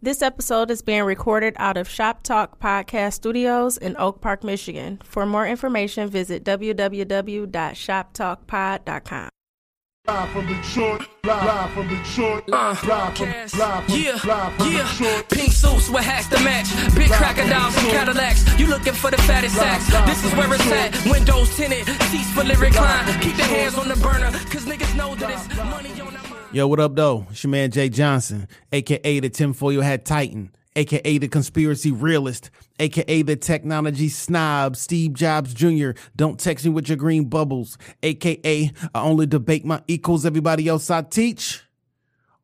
This episode is being recorded out of Shop Talk Podcast Studios in Oak Park, Michigan. For more information, visit www.shoptalkpod.com. Live from Detroit, live from Detroit, uh, live from, live from, Yeah, live from yeah. Detroit. Pink suits with hats to match. Big crocodiles and Cadillacs. You looking for the fattest sacks. This is where it's at. Windows tinted, seats fully reclined. Keep the hands on the burner, cause niggas know that it's money on the mind. Yo, what up, though? It's your man Jay Johnson, aka the tinfoil hat titan, aka the conspiracy realist, aka the technology snob, Steve Jobs Jr. Don't text me with your green bubbles, aka I only debate my equals, everybody else I teach.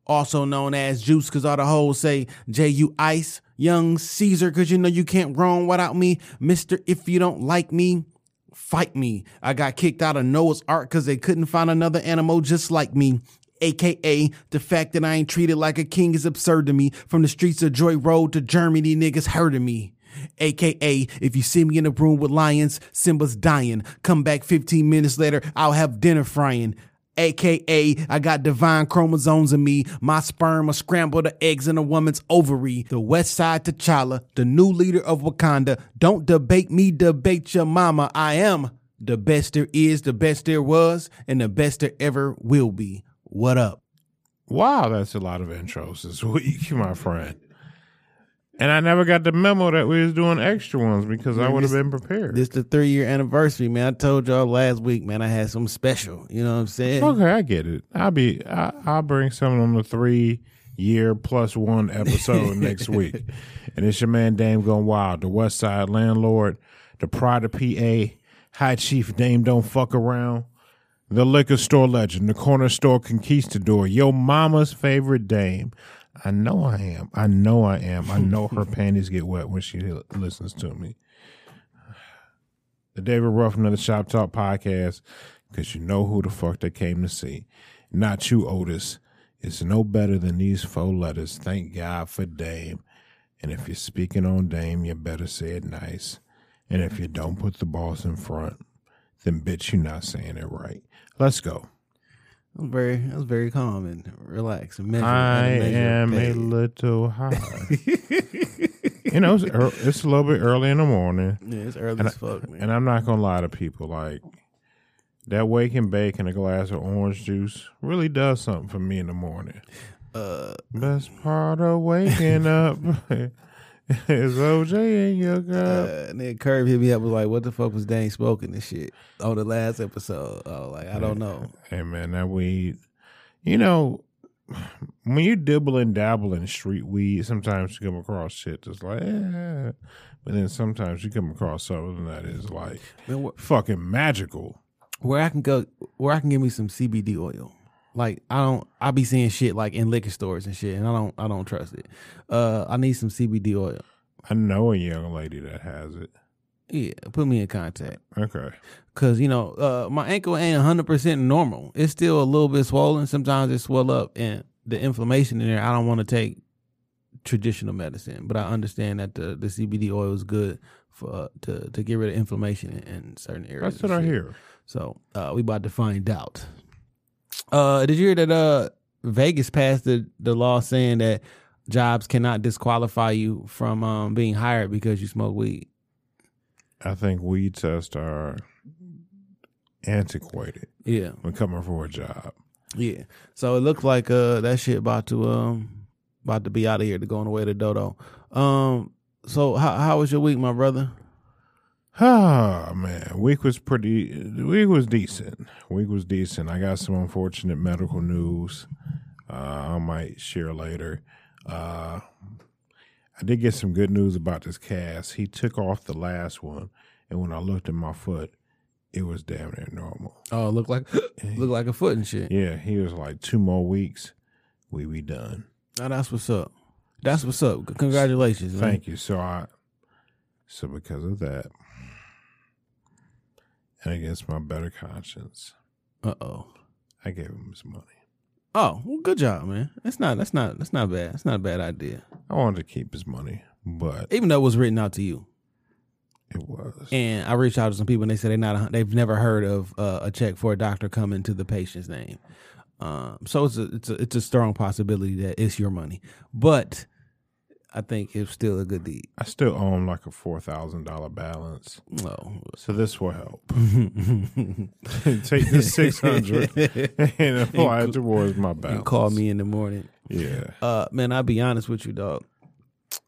Also known as Juice, cause all the hoes say J U Ice, Young Caesar, cause you know you can't roam without me, Mister. If you don't like me, fight me. I got kicked out of Noah's Ark because they couldn't find another animal just like me. AKA, the fact that I ain't treated like a king is absurd to me. From the streets of Joy Road to Germany, niggas hurting me. AKA, if you see me in a room with lions, Simba's dying. Come back 15 minutes later, I'll have dinner frying. AKA, I got divine chromosomes in me. My sperm will scramble the eggs in a woman's ovary. The West Side T'Challa, the new leader of Wakanda. Don't debate me, debate your mama. I am the best there is, the best there was, and the best there ever will be. What up? Wow, that's a lot of intros this week, my friend. And I never got the memo that we was doing extra ones because I would have been prepared. This the three year anniversary, man. I told y'all last week, man, I had something special. You know what I'm saying? okay, I get it. I'll be I, I'll bring some on the three year plus one episode next week. And it's your man Dame Gone Wild, the West Side landlord, the Pride of PA, High Chief Dame Don't Fuck Around, the liquor store legend, the corner store conquistador, your mama's favorite dame. I know I am. I know I am. I know her panties get wet when she listens to me. The David Ruffin of the Shop Talk podcast, because you know who the fuck they came to see. Not you, Otis. It's no better than these four letters. Thank God for Dame. And if you're speaking on Dame, you better say it nice. And if you don't put the boss in front, then bitch, you're not saying it right. Let's go. I was very, I was very calm and relaxed and measured. I at a measured am a little high. you know, it's, ear- it's a little bit early in the morning. Yeah, it's early And, as fuck, man. and I'm not gonna lie to people. Like that wake and bake and a glass of orange juice really does something for me in the morning. uh, Best part of waking up is OJ in your cup. uh, and then Curve hit me up was like, "What the fuck was Dane smoking this shit on the last episode?" Oh, like I don't know. Hey man, that weed. You know, when you dibble and dabble in street weed, sometimes you come across shit that's like, eh. but then sometimes you come across something that is like Man, wh- fucking magical. where I can go, where I can get me some CBD oil. Like I don't, I be seeing shit like in liquor stores and shit, and I don't, I don't trust it. Uh, I need some CBD oil. I know a young lady that has it. Yeah, put me in contact. Okay. Cause you know, uh, my ankle ain't hundred percent normal. It's still a little bit swollen. Sometimes it swell up, and the inflammation in there. I don't want to take traditional medicine, but I understand that the, the CBD oil is good for uh, to to get rid of inflammation in, in certain areas. That's what I hear. So uh, we about to find out. Uh, did you hear that? Uh, Vegas passed the the law saying that jobs cannot disqualify you from um, being hired because you smoke weed. I think weed tests are antiquated Yeah. when coming for a job. Yeah. So it looks like uh that shit about to um about to be out of here to go on the way to Dodo. Um so how how was your week, my brother? Ah man, week was pretty. Week was decent. Week was decent. I got some unfortunate medical news. Uh, I might share later. Uh, I did get some good news about this cast. He took off the last one, and when I looked at my foot, it was damn near normal. Oh, look like look like a foot and shit. Yeah, he was like two more weeks, we be done. Oh, that's what's up. That's what's up. Congratulations. man. Thank you. So I, so because of that, and against my better conscience, Uh oh. I gave him his money. Oh, well, good job, man. That's not that's not that's not bad. That's not a bad idea. I wanted to keep his money, but Even though it was written out to you. it was. And I reached out to some people and they said they not they've never heard of uh, a check for a doctor coming to the patient's name. Um, so it's a it's a it's a strong possibility that it's your money, but I think it's still a good deed. I still own like a four thousand dollar balance, No, so this will help. Take the six hundred and apply it towards my you balance. call me in the morning. Yeah, Uh, man, I'll be honest with you, dog.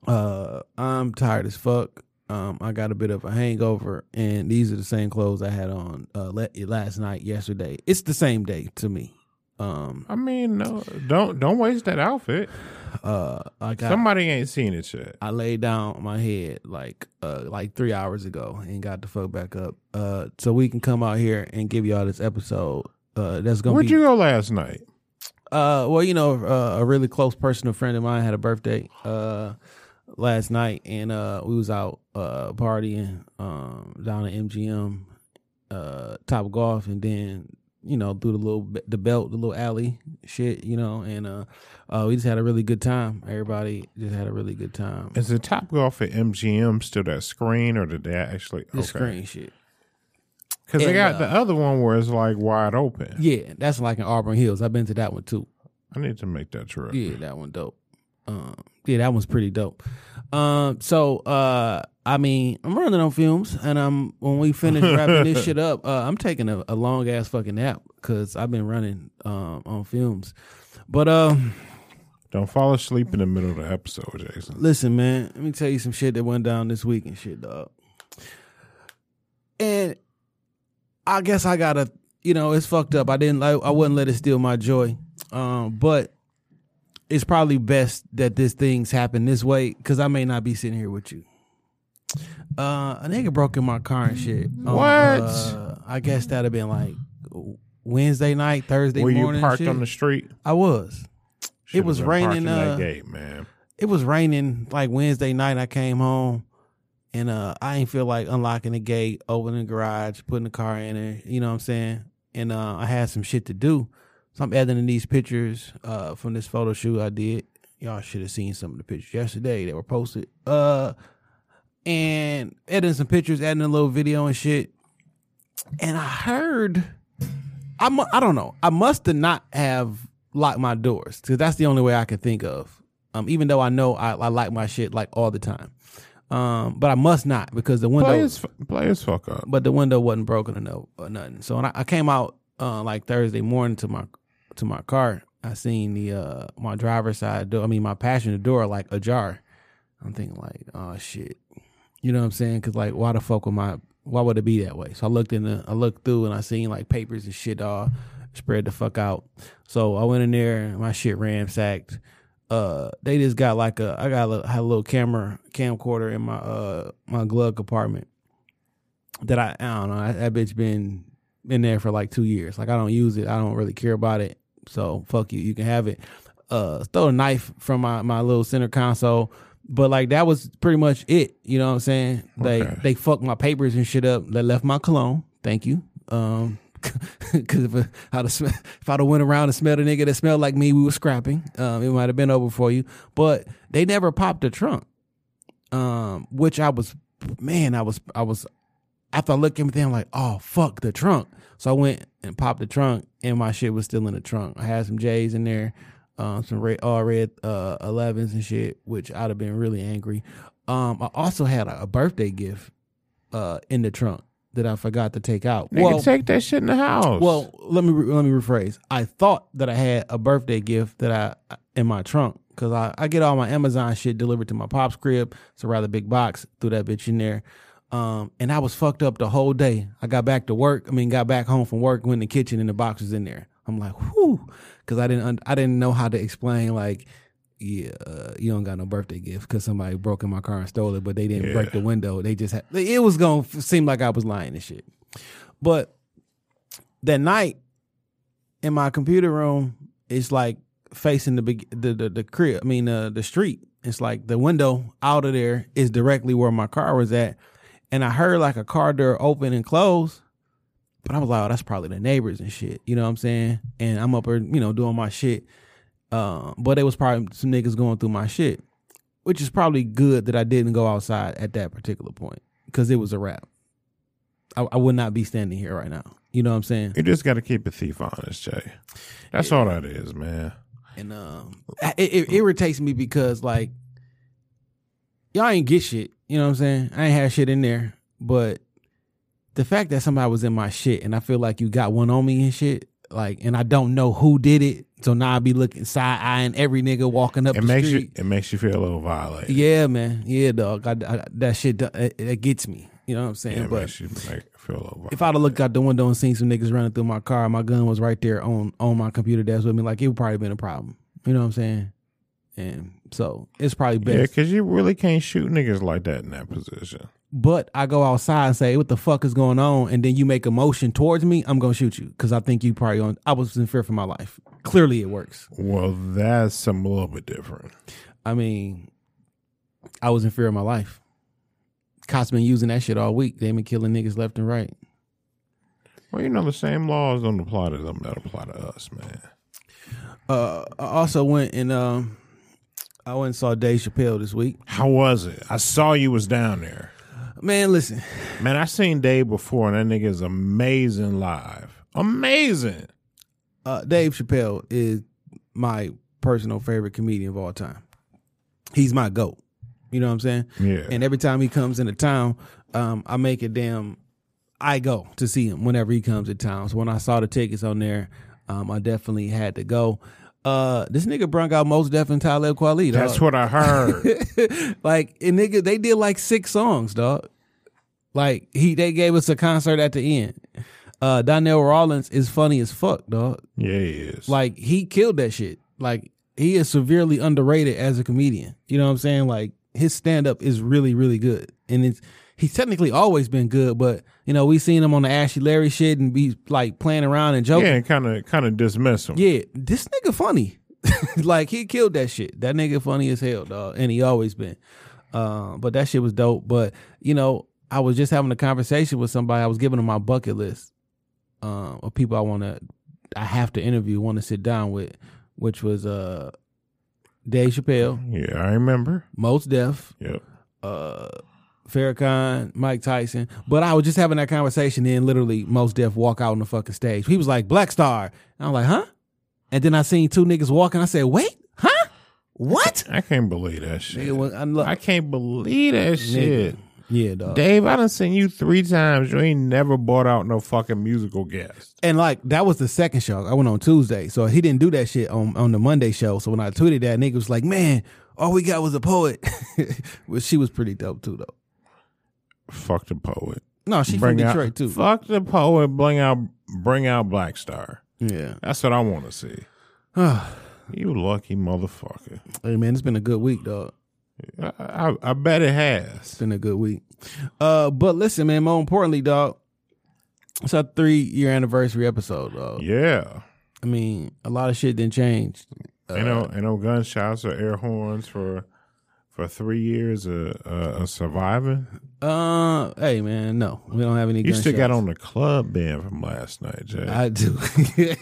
Uh, I'm tired as fuck. Um, I got a bit of a hangover, and these are the same clothes I had on uh last night, yesterday. It's the same day to me. Um, I mean, no, don't don't waste that outfit. uh, I got Somebody ain't seen it yet. I laid down my head like uh like three hours ago and got the fuck back up. Uh, so we can come out here and give y'all this episode. Uh, that's gonna Where'd be you go last night? Uh, well, you know, uh, a really close personal friend of mine had a birthday uh last night, and uh we was out uh partying um down at MGM uh Top Golf, and then you know through the little the belt, the little alley shit, you know, and uh, uh we just had a really good time. Everybody just had a really good time. Is the Top Golf at MGM still that screen, or did they actually? The screen shit. Because they got the uh, other one where it's like wide open. Yeah, that's like in Auburn Hills. I've been to that one too. I need to make that trip. Yeah, that one dope. Um, yeah, that one's pretty dope. Um, so uh, I mean, I'm running on fumes, and I'm when we finish wrapping this shit up, uh, I'm taking a, a long ass fucking nap because I've been running um on fumes. But um, Don't fall asleep in the middle of the episode, Jason. listen, man, let me tell you some shit that went down this week and shit, dog. And I guess I gotta, you know, it's fucked up. I didn't like, I wouldn't let it steal my joy. Um, but it's probably best that this thing's happen this way because I may not be sitting here with you. Uh, a nigga broke in my car and shit. on, What? uh, I guess that'd have been like Wednesday night, Thursday Were morning. you parked on the street? I was. Should've was been raining, in that uh, gate, man. it was raining like Wednesday night. I came home and uh I ain't feel like unlocking the gate, opening the garage, putting the car in there. You know what I'm saying? And uh I had some shit to do. So I'm editing these pictures uh from this photo shoot I did. Y'all should have seen some of the pictures yesterday that were posted. Uh and editing some pictures, adding a little video and shit. And I heard I mu- I don't know. I must have not have locked my doors because that's the only way I can think of. Um, even though I know I, I like my shit like all the time. Um, but I must not because the window, Players, players fuck up. but the window wasn't broken or no or nothing. So when I, I came out uh, like Thursday morning to my to my car, I seen the uh my driver's side door. I mean my passenger door like ajar. I'm thinking like, oh shit, you know what I'm saying? Because like, why the fuck would my why would it be that way? So I looked in the I looked through and I seen like papers and shit all spread the fuck out. So I went in there, and my shit ransacked. Uh, they just got like a I got a, little- had a little camera camcorder in my uh my glove compartment that I I don't know that bitch been in there for like two years. Like I don't use it. I don't really care about it. So fuck you. You can have it. Uh, stole a knife from my my little center console. But like that was pretty much it. You know what I'm saying? They Okay. they fucked my papers and shit up. They left my cologne. Thank you. Um, because if, I- I'd sm- if I'd have went around and smelled a nigga that smelled like me, we were scrapping. Um, it might have been over for you. But they never popped the trunk. Um, which I was, man, I was, I was. After I looked at everything, I'm like, oh fuck the trunk. So I went and popped the trunk, and my shit was still in the trunk. I had some J's in there, um, some red, all red uh, 11s and shit, which I'd have been really angry. Um, I also had a, a birthday gift uh, in the trunk that I forgot to take out. Nigga, take that shit in the house. Well, let me re- let me rephrase. I thought that I had a birthday gift that I in my trunk because I, I get all my Amazon shit delivered to my pop's crib. It's a rather big box. Threw that bitch in there. Um, and I was fucked up the whole day. I got back to work. I mean, got back home from work, went in the kitchen, and the box was in there. I'm like, whoo, because I didn't I didn't know how to explain like. Yeah, uh, you don't got no birthday gift because somebody broke in my car and stole it, but they didn't break the window. They just had it was gonna seem like I was lying and shit. But that night in my computer room, it's like facing the big the the, the crib. I mean uh, the street. It's like the window out of there is directly where my car was at, and I heard like a car door open and close. But I was like, oh, that's probably the neighbors and shit. You know what I'm saying? And I'm up there, you know, doing my shit. Uh, but it was probably some niggas going through my shit, which is probably good that I didn't go outside at that particular point because it was a wrap. I, I would not be standing here right now. You know what I'm saying? you just got to keep a thief honest, Jay. That's all that is, man. And um, it, it irritates me because like y'all ain't get shit. You know what I'm saying? I ain't had shit in there, but the fact that somebody was in my shit and I feel like you got one on me and shit, like, and I don't know who did it, so now I be looking side eyeing every nigga walking up It the makes street. you it makes you feel a little violated. Yeah, man. Yeah, dog. I, I, that shit, it, it gets me. You know what I'm saying? Yeah, it but makes you make, feel a little violated. if I'd have looked out the window and seen some niggas running through my car, my gun was right there on on my computer desk with me, like it would probably been a problem. You know what I'm saying? And so it's probably best. yeah, because you really can't shoot niggas like that in that position. But I go outside and say, "What the fuck is going on?" And then you make a motion towards me, I'm gonna shoot you because I think you probably on. I was in fear for my life. Clearly, it works. Well, that's some a little bit different. I mean, I was in fear of my life. Cops been using that shit all week. They been killing niggas left and right. Well, you know the same laws don't apply to them that apply to us, man. Uh, I also went and um, I went and saw Dave Chappelle this week. How was it? I saw you was down there. Man, listen, Man, I seen Dave before, and that nigga is amazing live. Amazing. uh, Dave Chappelle is my personal favorite comedian of all time. He's my goat. You know what I'm saying? Yeah. And every time he comes into town, um, I make it damn. I go to see him whenever he comes to town. So when I saw the tickets on there, um, I definitely had to go. Uh, this nigga brung out Mos Def and Talib Kweli. Dog. That's what I heard. like, and nigga, they did like six songs, dog. Like he, they gave us a concert at the end. Uh, Donnell Rawlings is funny as fuck, dog. yeah, he is. Like he killed that shit. Like he is severely underrated as a comedian. You know what I'm saying? Like his stand up is really really good, and it's he's technically always been good. But you know we seen him on the Ashy Larry shit and be like playing around and joking. yeah, and kind of kind of dismiss him. Yeah, this nigga funny. like he killed that shit. That nigga funny as hell, dog, and he always been. Uh, but that shit was dope. But you know, I was just having a conversation with somebody. I was giving them my bucket list uh, of people I want to, I have to interview, want to sit down with, which was uh, Dave Chappelle, Yeah, I remember. Mos Def, Yep. uh Farrakhan, Mike Tyson. But I was just having that conversation, then literally Mos Def walk out on the fucking stage. He was like, Black Star. And I'm like, huh? And then I seen two niggas walking. I said, wait, huh? What? I can't believe that shit. Nigga, when I look- I can't believe that shit. Yeah, dog. Dave, I done seen you three times. You ain't never bought out no fucking musical guest. And like that was the second show. I went on Tuesday, so he didn't do that shit on on the Monday show. So when I tweeted that, nigga was like, "Man, all we got was a poet." well, she was pretty dope too, though. Fuck the poet. No, she bring from out, Detroit too. Fuck the poet. Bring out, bring out Black Star. Yeah. That's what I want to see. you lucky motherfucker. Hey man, it's been a good week, dog. I, I, I bet it has. It's been a good week. Uh, but listen, man. More importantly, dog, it's our three year anniversary episode, dog. Yeah. I mean, a lot of shit didn't change. ain't no, ain't no gunshots or air horns for for three years of uh, uh, surviving. Uh, hey man, no, we don't have any. You still got on the club band from last night, Jay. I do. you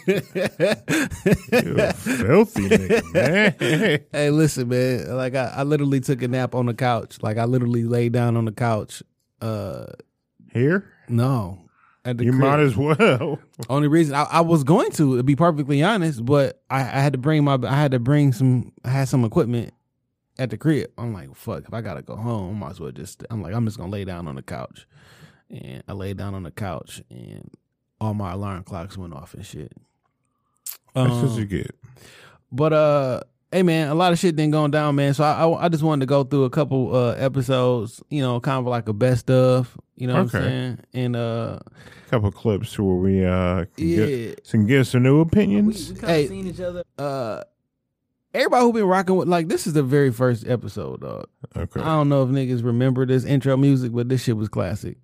filthy nigga, man. Hey, listen, man. Like I, I literally took a nap on the couch. Like I literally laid down on the couch. Uh, Here, no, you crib. might as well. Only reason I, I was going to, to be perfectly honest, but I, I had to bring my, I had to bring some, I had some equipment at the crib. I'm like, fuck, if I gotta go home, I might as well just. I'm like, I'm just gonna lay down on the couch, and I lay down on the couch, and all my alarm clocks went off and shit. That's Um, what you get. But uh, hey man, a lot of shit didn't going down, man. So I, I I just wanted to go through a couple uh episodes, you know, kind of like a best of, you know what I'm saying? And uh, a couple clips where we uh can, Yeah. get, can give some new opinions. hey, uh, everybody who been rocking with like this is the very first episode, dog. Okay. I don't know if niggas remember this intro music, but this shit was classic.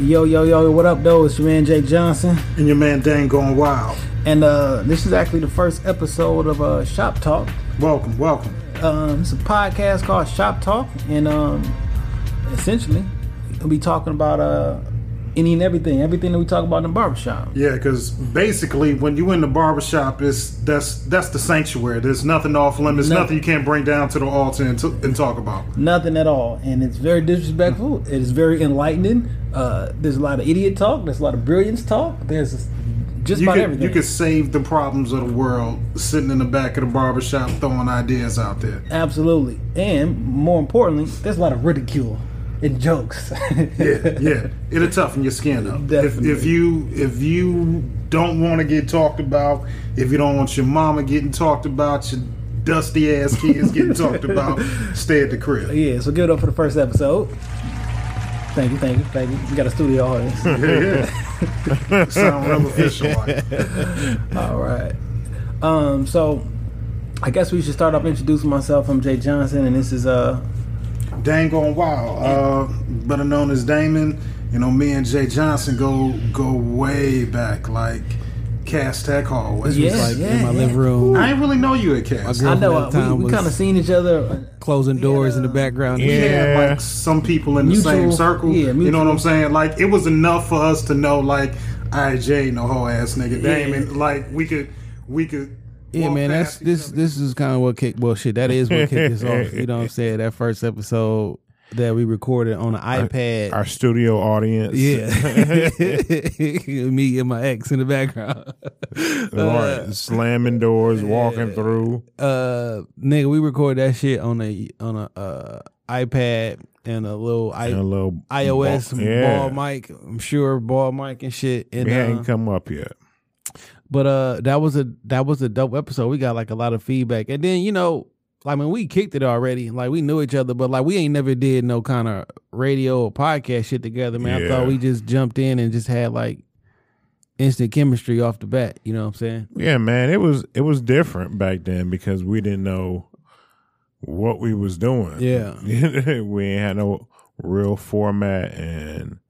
Yo, yo, yo, what up, though? It's your man Jake Johnson. And your man Dane going wild. And uh, this is actually the first episode of uh, Shop Talk. Welcome, welcome. Um, it's a podcast called Shop Talk, and um, essentially, we'll be talking about uh, any and everything, everything that we talk about in the barbershop. Yeah, because basically, when you're in the barbershop, it's that's that's the sanctuary. There's nothing off limits, No. nothing you can't bring down to the altar and, t- and talk about. Nothing at all, and it's very disrespectful. It is very enlightening. Uh, there's a lot of idiot talk. There's a lot of brilliance talk. There's just You about could, everything. you could save the problems of the world sitting in the back of the barbershop throwing ideas out there. Absolutely, and more importantly, there's a lot of ridicule and jokes. Yeah, yeah. It'll toughen your skin up. If, Definitely. if you if you don't want to get talked about, if you don't want your mama getting talked about, your dusty ass kids getting talked about, stay at the crib. yeah. So give it up for the first episode. Thank you, thank you, thank you. We got a studio audience. Yeah. Sound real official. Like. All right. Um. So, I guess we should start off introducing myself. I'm Jay Johnson, and this is uh. Dang going wild. Uh, better known as Damon. You know, me and Jay Johnson go go way back, like Cass Tech Hall. Which Yeah, was Like yeah, in my yeah. living room, I ain't really know you at Cass. girl- I know uh, at the time we, we kind of seen each other. uh, closing doors in the background. We had Yeah. like some people in the same circle. yeah, you know what. I'm saying? Like it was enough for us to know, like, I Jay no whole ass nigga. Yeah. Damon, like we could we could. Yeah, man, that's this. other. This is kind of what kicked. Well, shit, that is what kicked us off. You know what I'm saying? That first episode that we recorded on an iPad. Our studio audience. yeah, me and my ex in the background. Right. Slamming doors, walking through. uh, nigga, we record that shit on a on a uh, iPad and a little I, And a little iOS ball- yeah. ball mic. I'm sure ball mic and shit. And We uh, hadn't come up yet. But uh that was a that was a dope episode. We got like a lot of feedback. And then, you know, like when we kicked it already, like we knew each other, but like we ain't never did no kind of radio or podcast shit together, man. I thought we just jumped in and just had like instant chemistry off the bat, you know what I'm saying? Yeah, man, it was it was different back then because we didn't know what we was doing. Yeah. we ain't had no real format and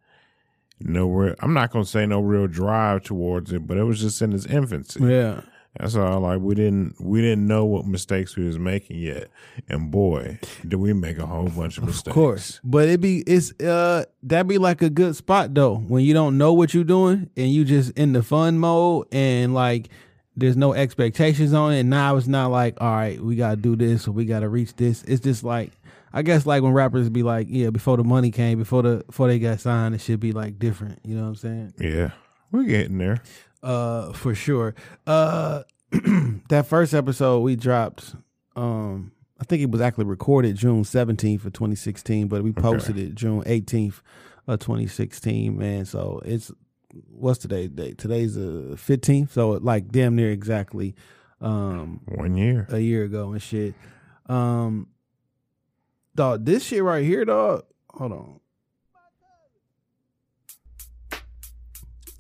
no real. I'm not gonna say no real drive towards it, but it was just in its infancy. Yeah. That's all. Like we didn't we didn't know what mistakes we was making yet, and boy, did we make a whole bunch of mistakes. Of course. But it be it's uh that be like a good spot though, when you don't know what you're doing and you just in the fun mode and like there's no expectations on it. And now it's not like, all right, we gotta do this or we gotta reach this. It's just like I guess like when rappers be like, yeah, before the money came, before the before they got signed, it should be like different. You know what I'm saying? Yeah, we're getting there. Uh, for sure. Uh, that first episode we dropped. Um, I think it was actually recorded June seventeenth of twenty sixteen, but we posted it June eighteenth of twenty sixteen. Man, so it's what's today's date? Today's the fifteenth, so like damn near exactly um One year. a year ago and shit. Um, dog, this shit right here, dog. Hold on.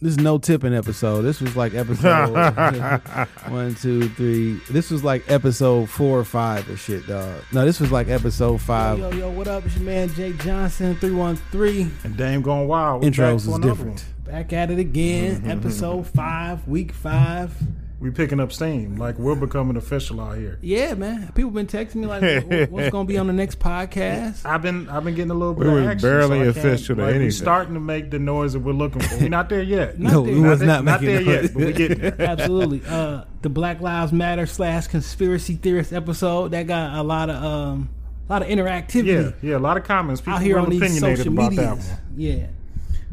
This is no tipping episode. This was like episode one, two, three. This was like episode four or five or shit, dog. No, this was like episode five. Yo, yo, what up? It's your man Jay Johnson, three one three. and Dame going wild. We back Intros is different. Back at it again. episode five, week five. We picking up steam. Like we're becoming official out here. Yeah, man. People been texting me like, what's gonna be on the next podcast? I've been I've been getting a little bit We of action. barely so official like, anything. We starting to make the noise that we're looking for. We're not there yet. No, we was there- not not making there noise. yet, but we getting there. Absolutely. Uh, the Black Lives Matter slash conspiracy theorist episode that got a lot of um, a lot of interactivity Yeah, yeah. A lot of comments. People out here real on these social about that one. Yeah.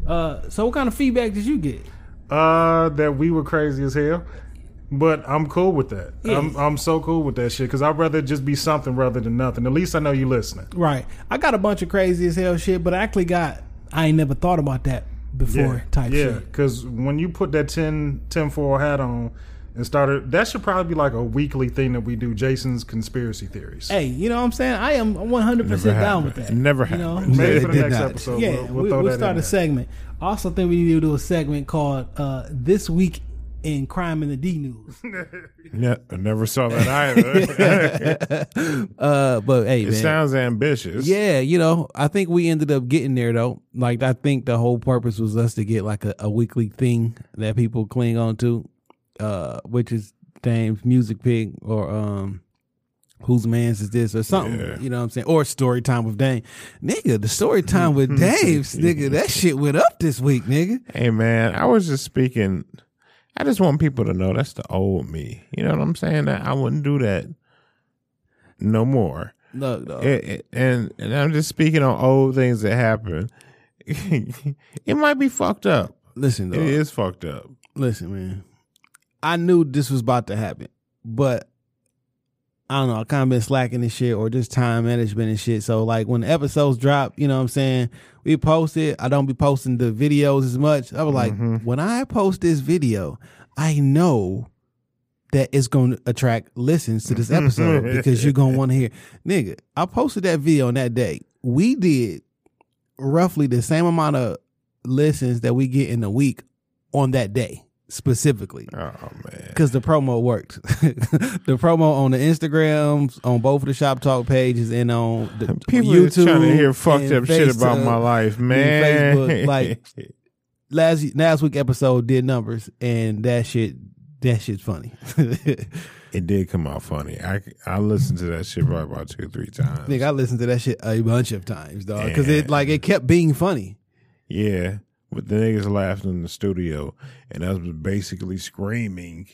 Uh, so what kind of feedback did you get? Uh, that we were crazy as hell. But I'm cool with that. Yeah. I'm I'm so cool with that shit because I'd rather just be something rather than nothing. At least I know you're listening. Right. I got a bunch of crazy as hell shit, but I actually got I ain't never thought about that before type yeah. shit. Yeah, because when you put that 10 10 4 hat on and started, that should probably be like a weekly thing that we do. Jason's conspiracy theories. Hey, you know what I'm saying? I am 100 percent Never down with that. Never you know? happened. Maybe for the next not. episode, yeah, we'll, we'll we'll start a there. segment. I also think we need to do a segment called uh, "This Week in Crime in the D News." Ne- I never saw that either. Uh, but hey, it man. sounds ambitious. Yeah, you know, I think we ended up getting there though. Like I think the whole purpose was us to get like a, a weekly thing that people cling on to, uh, which is Dame's music pick or um whose man's is this or something. Yeah. You know what I'm saying? Or story time with Dame. Nigga, the story time with Dave's, nigga, that shit went up this week, nigga. Hey man, I was just speaking. I just want people to know that's the old me. You know what I'm saying? That I wouldn't do that no more. Look, dog. It- it- and and I'm just speaking on old things that happen. it might be fucked up. listen, It dog. is fucked up. Listen, man. I knew this was about to happen, but I don't know. I kind of been slacking and shit, or just time management and shit. So like when the episodes drop, you know what I'm saying? We post it. I don't be posting the videos as much. I was like, mm-hmm. when I post this video, I know that it's going to attract listens to this mm-hmm. episode because you're going to want to hear. Nigga, I posted that video on that day. We did roughly the same amount of listens that we get in a week on that day specifically Oh man. because the promo worked. the promo on the Instagrams, on both of the Shop Talk pages, and on the People YouTube. trying to hear fucked up shit about my life, man. Facebook. Like last last week episode did numbers, and that shit that shit's funny. it did come out funny. I I listened to that shit probably about two or three times. Nigga, I listened to that shit a bunch of times, dog, because it like it kept being funny. Yeah, but the niggas laughing in the studio, and I was basically screaming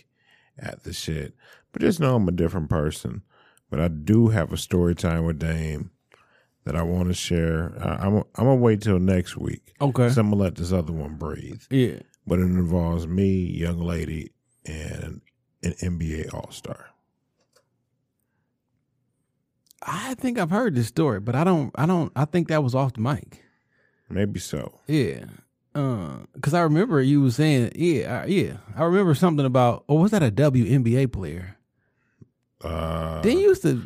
at the shit. But just know I'm a different person. But I do have a story time with Dame that I want to share. I, I'm I'm gonna wait till next week. Okay. So I'm gonna let this other one breathe. Yeah. But it involves me, young lady, and an NBA All Star. I think I've heard this story, but I don't. I don't. I think that was off the mic. Maybe so. Yeah. Because I remember you was saying, yeah, I, yeah. I remember something about, or was that a WNBA player? Uh, you used to,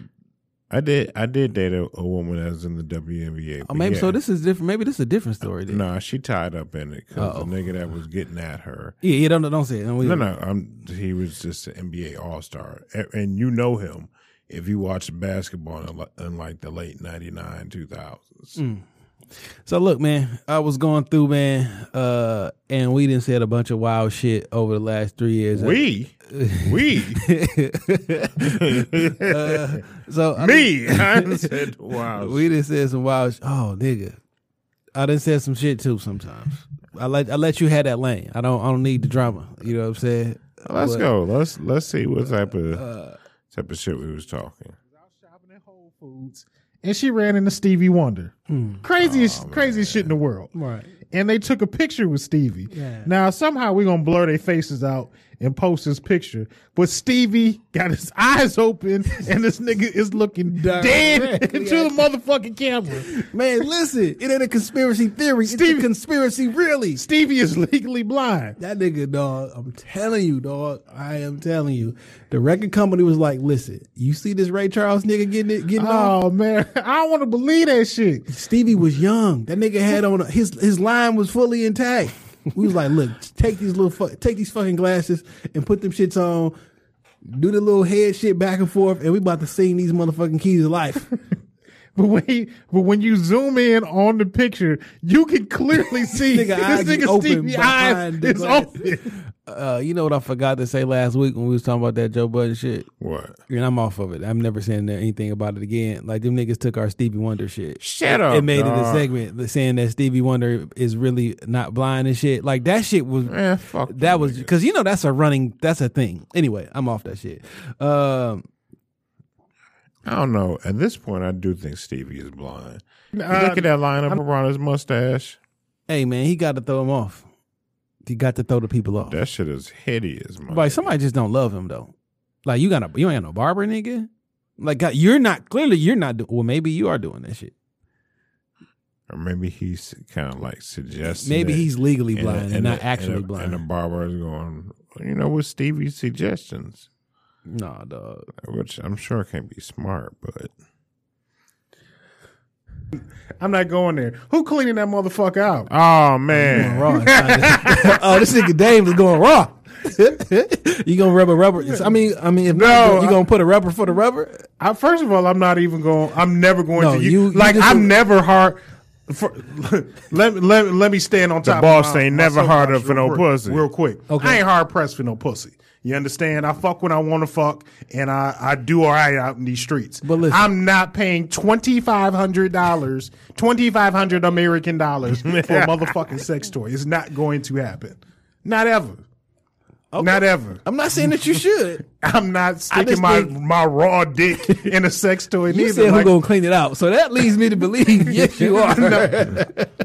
I did. I did date a, a woman that was in the WNBA. oh, maybe yeah. so this is different. Maybe this is a different story. No, Nah, she tied up in it because the nigga that was getting at her. Yeah, yeah, don't, don't say it. Don't No, no, I'm, he was just an NBA All Star, and you know him if you watch basketball in, in like the late '99, 2000s. Mm. So look, man, I was going through, man, uh, and we didn't said a bunch of wild shit over the last three years. We, we, Uh, so I me. I said, wild. we didn't said some wild. Sh- oh, nigga, I didn't say some shit too. Sometimes I let I let you have that lane. I don't I don't need the drama. You know what I'm saying? Let's But- go. Let's let's see what type of Uh, type of shit we was talking. shopping at Whole Foods, and she ran into Stevie Wonder. Hmm. Craziest, oh, craziest shit in the world. Right. And they took a picture with Stevie. Yeah. Now somehow we're gonna blur their faces out and post his picture, but Stevie got his eyes open, and this nigga is looking dead into the motherfucking camera. Man, listen, it ain't a conspiracy theory. It's a conspiracy, really. Stevie is legally blind. That nigga, dog. I'm telling you, dog. I am telling you. The record company was like, "Listen, you see this Ray Charles nigga getting it, getting oh, off? Oh man, I don't want to believe that shit. Stevie was young. That nigga had on a, his his line was fully intact. We was like, look, take these little fu- take these fucking glasses and put them shits on. Do the little head shit back and forth, and we about to sing these motherfucking keys of life. But when he, but when you zoom in on the picture, you can clearly see Nigga this be nigga open Stevie eyes behind is glasses. open. Uh, you know what I forgot to say last week when we was talking about that Joe Budden shit. What? And I'm off of it. I'm never saying anything about it again. Like them niggas took our Stevie Wonder shit. Shut up. It made it a segment saying that Stevie Wonder is really not blind and shit. Like that shit was Man, fuck that was because you know that's a running that's a thing. Anyway, I'm off that shit. Um, I don't know. At this point, I do think Stevie is blind. Uh, look at that lineup around his mustache. hey man, he got to throw him off. He got to throw the people off. That shit is hideous, man. Like somebody just don't love him though. Like you got a you ain't got no barber nigga. Like God, you're not clearly you're not. Do- well, maybe you are doing that shit. or maybe he's kind of like suggesting. Maybe he's legally and blind the- and, not the- actually and the, blind. And the barber is going, you know, with Stevie's suggestions, nah, dog. which I'm sure can be smart, but I'm not going there. Who cleaning that motherfucker out? oh, oh man, Raw. oh, this nigga Dave is going raw. you gonna rub a rubber? I mean, I mean, if No, not, you I- gonna put a rubber for the rubber? I, first of all, I'm not even going. I'm never going No, to. you- You, you like just- I'm never hard. For, let, let, let me stand on top. The boss of my, ain't never soapbox harder for no quick- pussy. Real quick, Okay. I ain't hard pressed for no pussy. You understand? I fuck when I want to fuck, and I, I do all right out in these streets. But listen. I'm not paying twenty five hundred dollars, twenty five hundred American dollars for a motherfucking sex toy. It's not going to happen. Not ever. Not ever. I'm not saying that you should. I'm not sticking my, think- my raw dick in a sex toy You neither. said who's Like, gonna clean it out, so that leads me to believe yes, you are.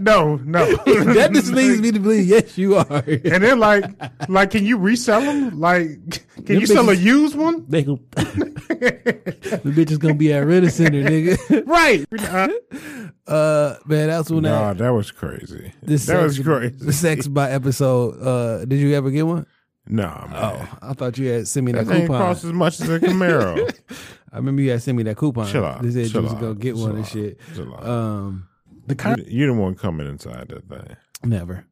no, no. that just leads me to believe yes, you are. And then like, like, can you resell them? Like, can Them you sell a bitches- used one? They go, the bitch is gonna be at Ritter Center, nigga. Right. Uh, Uh, man, that's when Nah, that that was crazy. this that was crazy. The sex by episode. Uh, did you ever get one? Nah, man. Oh, I thought you had sent me that that thing coupon. costs as much as a Camaro. I remember you had sent me that coupon. Chill out. They said you was gonna get Chill one and shit. Chill. Um, the con- you, you the one coming inside that thing. never.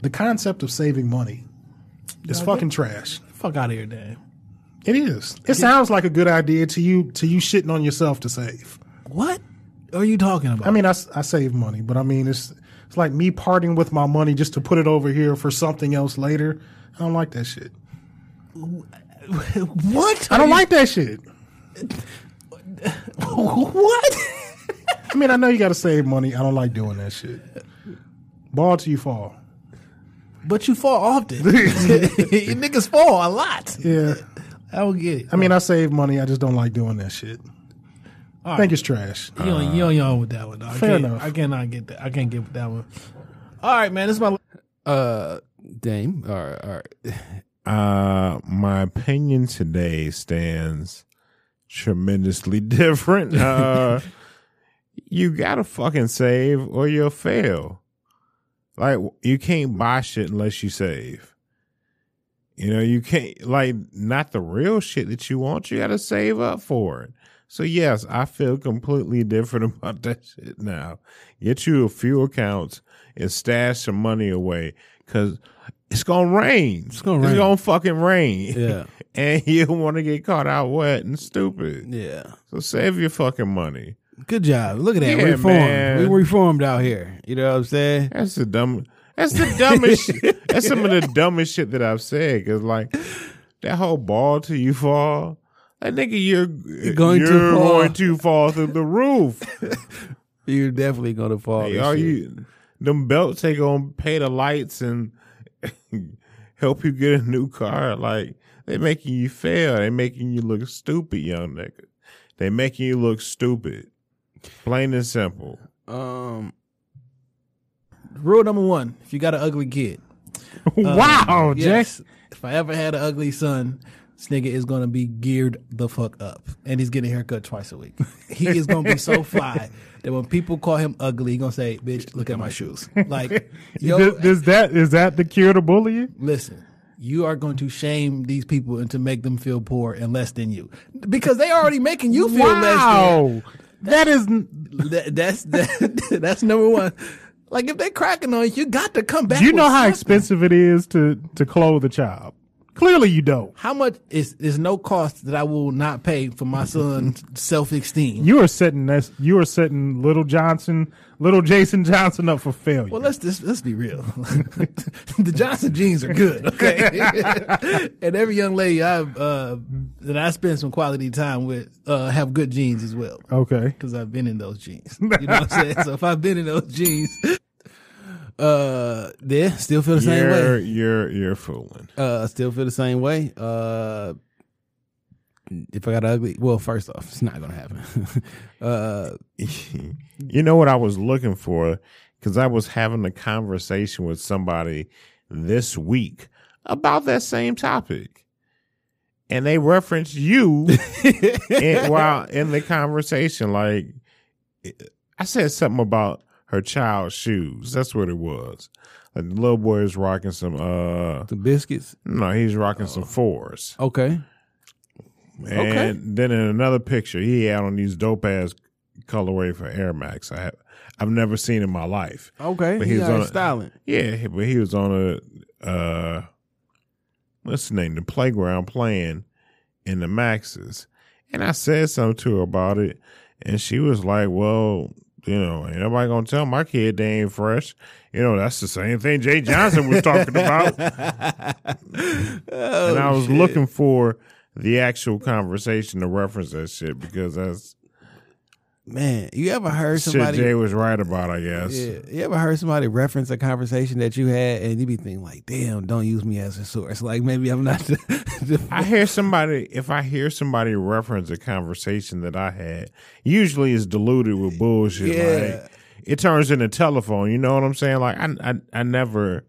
the concept of saving money is fucking trash. Fuck out of here, Dan. It is. It sounds like a good idea to you to you shitting on yourself to save. What are you talking about? I mean, I, I save money, but I mean, it's it's like me parting with my money just to put it over here for something else later. I don't like that shit. what? I don't like that shit. what? I mean, I know you got to save money. I don't like doing that shit. Ball till you fall. But you fall often. you niggas fall a lot. Yeah. I don't get it. I mean, I save money. I just don't like doing that shit. I think it's trash. You on you on your own with that one. Dog. I Fair can't, enough. I cannot get that. I can't get with that one. All right, man. This is my uh Dame. All right. Uh, my opinion today stands tremendously different. Uh, you gotta fucking save or you'll fail. Like you can't buy shit unless you save. You know, you can't like not the real shit that you want. You gotta save up for it. So yes, I feel completely different about that shit now. Get you a few accounts and stash some money away because it's gonna rain. It's gonna rain. It's gonna fucking rain. Yeah. and you want to get caught out wet and stupid. Yeah. So save your fucking money. Good job. Look at that. Yeah, reformed. man. We reformed out here. You know what I'm saying? That's the dumb. That's the dumbest. shit. That's some of the dumbest shit that I've said. Cause like that whole ball till you fall. Like nigga, you're going to you're fall. going to fall through the roof. You're definitely gonna fall. Hey, are shit. you? Them belts they gonna pay the lights and help you get a new car. Like they making you fail. They making you look stupid, young nigga. They making you look stupid. Plain and simple. Um Rule number one, if you got an ugly kid. wow, Jay. Yes. If I ever had an ugly son, this nigga is gonna be geared the fuck up. And he's getting a haircut twice a week. He is gonna be so fly that when people call him ugly, he's gonna say, Bitch, look at my shoes. Like, yo, Is, that is that the cure to bullying? listen, you are going to shame these people and to make them feel poor and less than you. Because they already making you feel less Wow, that is that, that's that, that's number one. Like if they cracking on you, you got to come back. You know how something. expensive it is to to clothe a child? Clearly, you don't. How much is is no cost that I will not pay for my son's self esteem? You are setting this. You are setting little Johnson, little Jason Johnson up for failure. Well, let's just let's be real. the Johnson jeans are good, okay. and every young lady I've uh, that I spend some quality time with uh, have good jeans as well. okay. because I've been in those jeans. You know what I'm saying? So if I've been in those jeans, uh, yeah, still feel the same You're way. you're you're fooling. Uh, still feel the same way. Uh, if I got ugly, well, first off, it's not gonna happen. uh, you know what I was looking for? Because I was having a conversation with somebody this week about that same topic. And they referenced you in, while in the conversation. Like, I said something about her child's shoes. That's what it was. Like the little boy is rocking some, uh, the biscuits. no, he's rocking some fours. Okay. And Okay. then in another picture, he had on these dope ass colorway for Air Max. I have, I've never seen in my life. Okay. But he he was got on a- styling. Yeah, but he was on a uh, what's the name? The playground playing in the Maxes, and I said something to her about it, and she was like, "Well, You know, ain't nobody gonna tell my kid they ain't fresh. You know, that's the same thing Jay Johnson was talking about. and I oh, was looking for the actual conversation to reference that shit because that's Man, you ever heard somebody? shit? Jay was right about, I guess. Yeah, you ever heard somebody reference a conversation that you had, and you be thinking like, "Damn, don't use me as a source." Like maybe I'm not. The, the- I hear somebody if I hear somebody reference a conversation that I had, usually it's diluted with bullshit. Yeah. Like it turns into telephone. You know what I'm saying? Like I, I, I never,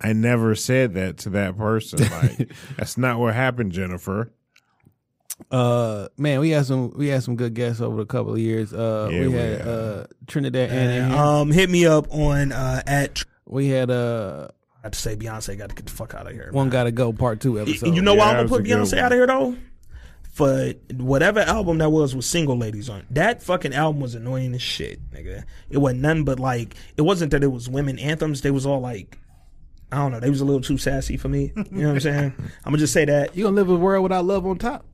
I never said that to that person. Like that's not what happened, Jennifer. Uh, man, we had some we had some good guests over a couple of years. Uh, Yeah, we we had have. uh Trinidad and, in. Um, hit me up on uh, at. we had uh I have to say Beyonce got to get the fuck out of here. one gotta go part two episode. you know Yeah, why I'm gonna put Beyonce one. out of here though? For whatever album that was with single ladies on, that fucking album was annoying as shit, nigga. It wasn't none but like it wasn't that it was women anthems. They was all like, I don't know, they was a little too sassy for me. You know what I'm saying? I'm gonna just say that. You gonna live in a world without love on top?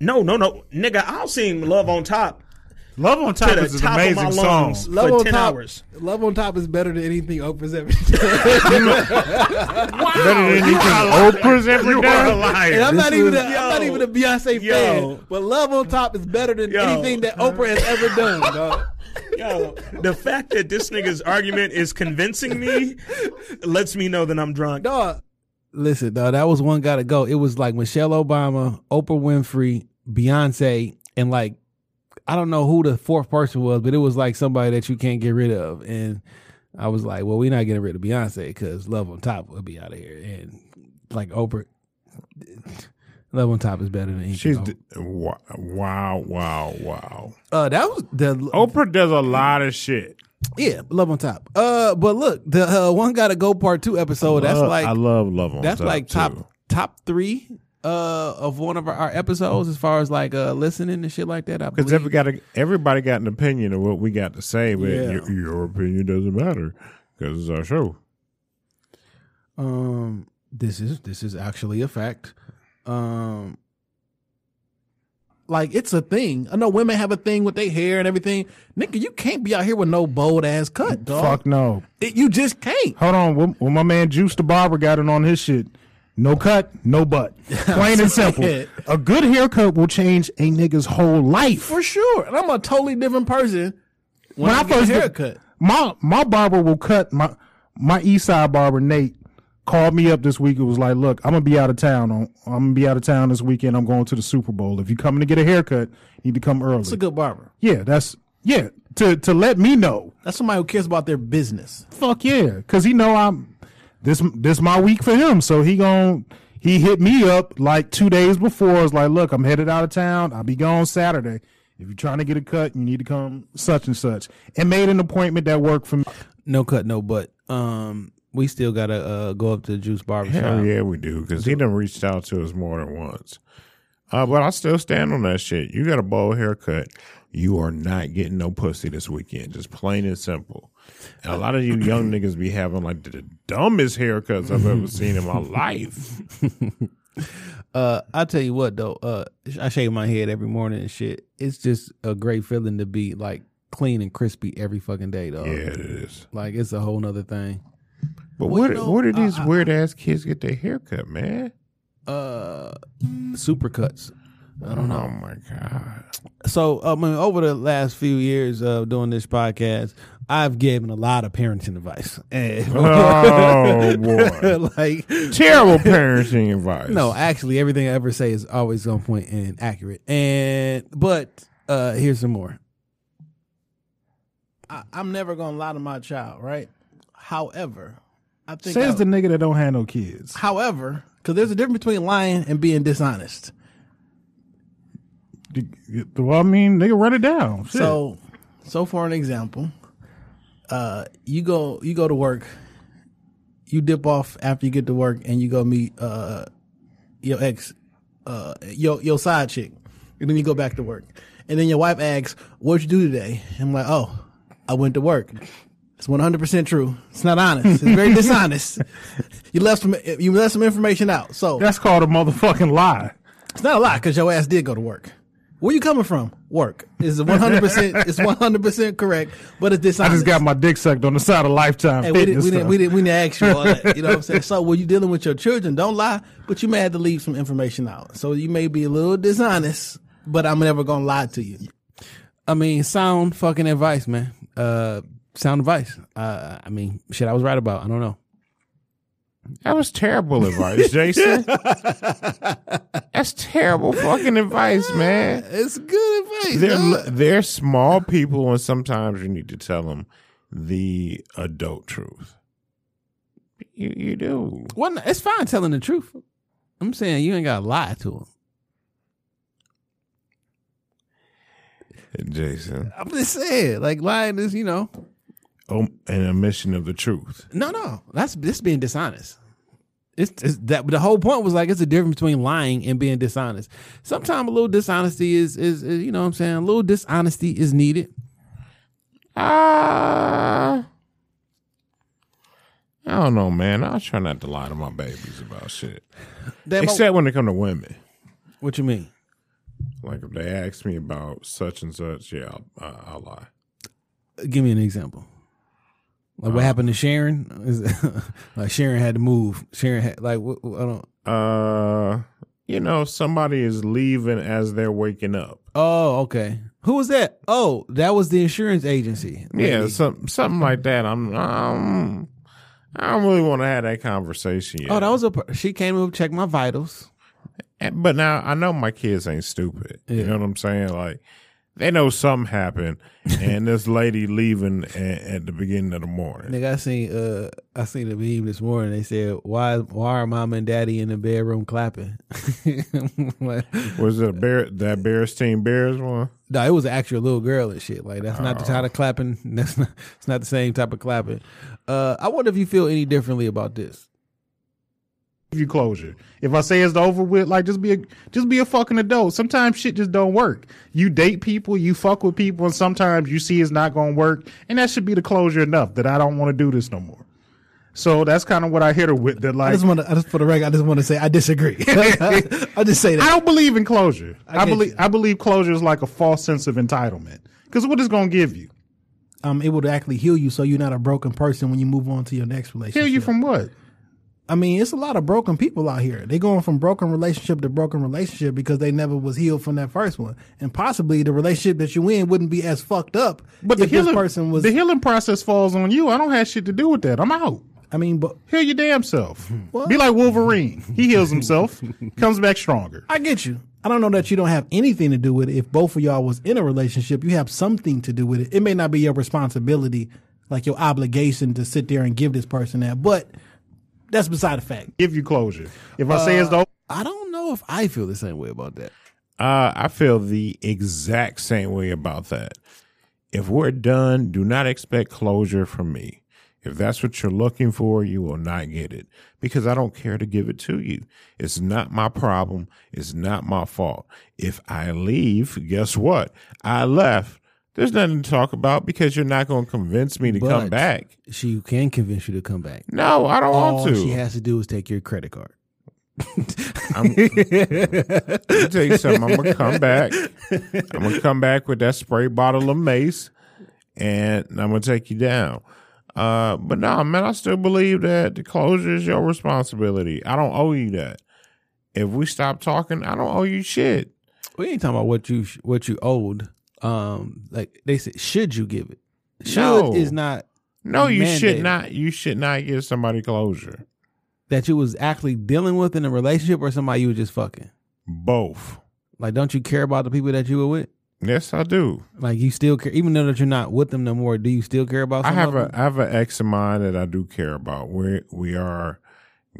No, no, no, nigga. I'll sing "Love on Top" Love on to Top the is an top of amazing song. Love for on ten top. hours. Love on top is better than anything Oprah's ever done. Better than anything Oprah's ever You are a done. liar. and I'm not This even a, is- I'm not even a Beyonce Yo. fan, but Love on top is better than Yo. anything that Oprah has ever done. dog. Yo, the fact that this nigga's argument is convincing me lets me know that I'm drunk. Dog, Listen, though, that was one gotta go. It was like Michelle Obama, Oprah Winfrey, Beyonce, and like I don't know who the fourth person was, but it was like somebody that you can't get rid of. And I was like, well, we're not getting rid of Beyonce because Love on Top will be out of here. And like Oprah, Love on Top is better than anything. She's d- wow, wow, wow, wow. uh, that was the Oprah does a lot of shit. Yeah, Love on Top. Uh, but look, the uh, one gotta go part two episode. That's like I love Love on that's Top, like top too. top three uh of one of our, our episodes as far as like uh listening and shit like that. Because every got a, everybody got an opinion of what we got to say, but Yeah. your, your opinion doesn't matter because it's our show. um this is this is actually a fact. Um like it's a thing. I know women have a thing with their hair and everything. Nigga, you can't be out here with no bold ass cut, dog. Fuck no. It- you just can't. Hold on. When, when my man Juice the Barber got it on his shit, no cut, no butt. Plain and simple. A good haircut will change a nigga's whole life. For sure. And I'm a totally different person when, When I, I get a first- haircut. My my barber will cut my my East Side barber Nate called me up this week. It was like, look, I'm gonna be out of town. On I'm gonna be out of town this weekend. I'm going to the Super Bowl. If you're coming to get a haircut, you need to come early. It's a good barber. yeah, that's yeah. To to let me know. That's somebody who cares about their business. Fuck yeah, because he know I'm this this my week for him. So he gon' he hit me up like two days before. It's like, look, I'm headed out of town. I'll be gone Saturday. If you're trying to get a cut, you need to come such and such. And made an appointment that worked for me. no cut, no butt. Um we still gotta uh go up to Juice Barbershop. Hell yeah, we do because he done reached out to us more than once. Uh, but I still stand on that shit. You got a bowl haircut. You are not getting no pussy this weekend. Just plain and simple. And a lot of you young niggas be having like the dumbest haircuts I've ever seen in my life. Uh, I tell you what though, uh, I shave my head every morning and shit. It's just a great feeling to be like clean and crispy every fucking day, though. Yeah, it is. Like it's a whole nother thing. But Well, where, you know, where do these I- I- weird ass kids get their haircut, man? Uh, supercuts. I don't know. Oh my god. So, I mean, over the last few years of doing this podcast, I've given a lot of parenting advice. And Oh boy. like, Terrible parenting advice. no, actually, everything I ever say is always on point and accurate. And but uh here's some more. I, I'm never gonna lie to my child, right? However, I think Says I- the nigga that don't have no kids. however, because there's a difference between lying and being dishonest. Well, I mean, nigga, run it down. Shit. So, so for an example, uh, you go you go to work, you dip off after you get to work, and you go meet uh your ex, uh your your side chick, and then you go back to work, and then your wife asks, "What'd you do today?" I'm like, "Oh, I went to work." It's 100 percent true. It's not honest. It's very dishonest. You left some you left some information out, so that's called a motherfucking lie. it's not a lie because your ass did go to work. Where you coming from? Work. It's one hundred percent. It's one hundred percent correct, but it's dishonest. I just got my dick sucked on the side of Lifetime Hey, we didn't, Fitness. we, didn't, we, didn't, we didn't ask you all that. You know what I'm saying? So, when you're dealing with your children, don't lie, but you may have to leave some information out. So, you may be a little dishonest, but I'm never going to lie to you. I mean, sound fucking advice, man. Uh, sound advice. Uh, I mean, shit, I was right about. I don't know. That was terrible advice, Jason. That's terrible fucking advice, man. It's good advice. They're dog. they're small people, and sometimes you need to tell them the adult truth. You you do. Well, it's fine telling the truth. I'm saying you ain't got to lie to them. Jason. I'm just saying, like lying is, you know, an omission of the truth. no, no, that's this being dishonest. It's, it's that the whole point was like it's a difference between lying and being dishonest. Sometimes a little dishonesty is, is is you know what I'm saying a little dishonesty is needed. Ah. I don't know, man. I try not to lie to my babies about shit, That except when it come to women. what you mean? Like if they ask me about such and such, yeah, I'll, I'll lie. Give me an example. Like what happened to Sharon? Is- like Sharon had to move. Sharon had like what, what- I don't. Uh, you know, somebody is leaving as they're waking up. Oh, okay. Who was that? Oh, that was the insurance agency. Yeah, some something like that. I'm, um, I don't really want to have that conversation yet. Oh, that was a. She came to check my vitals. But now I know my kids ain't stupid. You know what I'm saying? Like they know something happened, and this lady leaving at, at the beginning of the morning. Nigga, I seen uh I seen the meme this morning. They said, "Why why are mom and daddy in the bedroom clapping?" like, Was it a bear that Bears team Bears one? no, it was an actual little girl and shit. Like that's not the type of clapping. That's not. It's not the same type of clapping. Uh, I wonder if you feel any differently about this. You closure. If I say it's over with, like just be a just be a fucking adult. Sometimes shit just don't work. You date people, you fuck with people, and sometimes you see it's not gonna work, and that should be the closure enough that I don't want to do this no more. So that's kind of what I hit her with. That I like just want to, for the record, I just want to say I disagree. I just say that I don't believe in closure. I, get believe you. I believe closure is like a false sense of entitlement. Because what it's gonna give you? I'm able to actually heal you so you're not a broken person when you move on to your next relationship. Heal you from what? I mean, it's a lot of broken people out here. They going from broken relationship to broken relationship because they never was healed from that first one, and possibly the relationship that you in wouldn't be as fucked up. But the healing this person was. the healing process falls on you. I don't have shit to do with that. I'm out. I mean, but Heal your damn self. Be like Wolverine. He heals himself, comes back stronger. I get you. I don't know that you don't have anything to do with it. If both of y'all was in a relationship, you have something to do with it. It may not be your responsibility, like your obligation to sit there and give this person that, but that's beside the fact. Give you closure. If I say it's the I don't know if I feel the same way about that. Uh, I feel the exact same way about that. If we're done, do not expect closure from me. If that's what you're looking for, you will not get it because I don't care to give it to you. It's not my problem. It's not my fault. If I leave, guess what? I left. There's nothing to talk about because you're not going to convince me to come back. She can convince you to come back. No, I don't All want to. she has to do is take your credit card. I'm, let me tell you something. I'm gonna come back. I'm gonna come back with that spray bottle of mace, and I'm gonna take you down. Uh, but no, man, I still believe that the closure is your responsibility. I don't owe you that. If we stop talking, I don't owe you shit. We ain't talking about what you what you owed. Um, like they said, should you give it? Should No. is not No, you should not. You should not give somebody closure. that you was actually dealing with in a relationship or somebody you were just fucking. Both. Like, don't you care about the people that you were with? Yes, I do. Like, you still care, even though that you're not with them no more. Do you still care about? I have a? I have an ex of mine that I do care about. We we are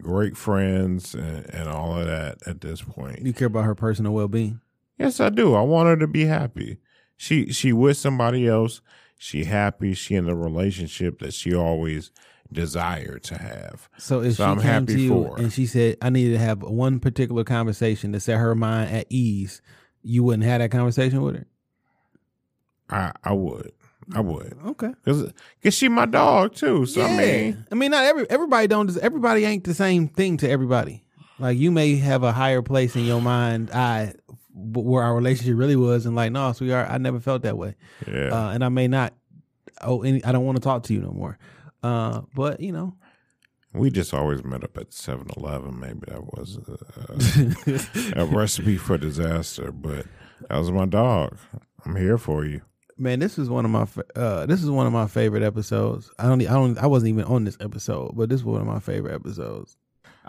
great friends and, and all of that at this point. You care about her personal well being. Yes, I do. I want her to be happy. She she with somebody else. She happy. She in the relationship that she always desired to have. So if So she I'm came happy to you for and she said, "I needed to have one particular conversation to set her mind at ease," you wouldn't have that conversation with her. I I would. I would. Okay. Cause, cause she my dog too. So I mean, I mean, not every everybody don't. Everybody ain't the same thing to everybody. Like you may have a higher place in your mind eye where our relationship really was, and like, no, sweetheart, I never felt that way, Yeah. uh, and I may not. Oh, any, I don't want to talk to you no more. Uh, but you know, we just always met up at 7-Eleven. Maybe that was a, a recipe for disaster, but that was my dog. I'm here for you. man, this is one of my uh, this is one of my favorite episodes. I don't, I don't, I wasn't even on this episode, but this is one of my favorite episodes.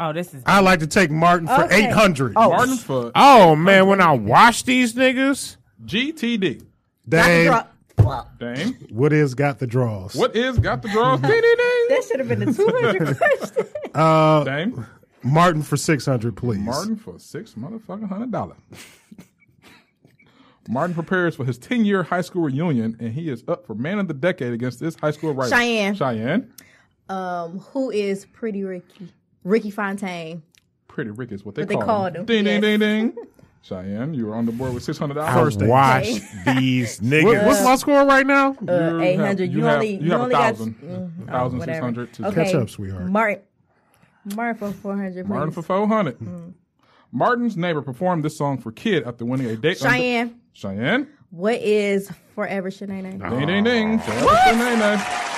Oh, this is. I like to take Martin for Okay. eight hundred. Oh, Martin for Oh man, when I watch these niggas, GTD. Dame, Dro- well, Dame. what is got the draws? What is got the draws? Ding, ding, ding. that should have been the 200 question. Uh, Dame. Martin for six hundred, please. Martin for six motherfucking hundred dollars. Martin prepares for his 10 year high school reunion, and he is up for man of the decade against this high school rival. Cheyenne. Cheyenne. Um, who is Pretty Ricky? Ricky Fontaine. Pretty Rick is what they What they called him. him, Ding, yes. ding, ding, ding. Cheyenne, you were on the board with $600. I First day. watch these niggas. What- what's my score right now? Uh, You eight have- hundred. you You, have- only you you, have a only got thousand. mm, A thousand, oh, whatever. 600 to- Okay. Catch up, sweetheart. Martin. Martin for four hundred. Martin for 400 Martin's neighbor performed this song for Kid after winning a date. on the- Cheyenne. Cheyenne. What is Forever Shanae? Ding, ding, ding. Cheyenne.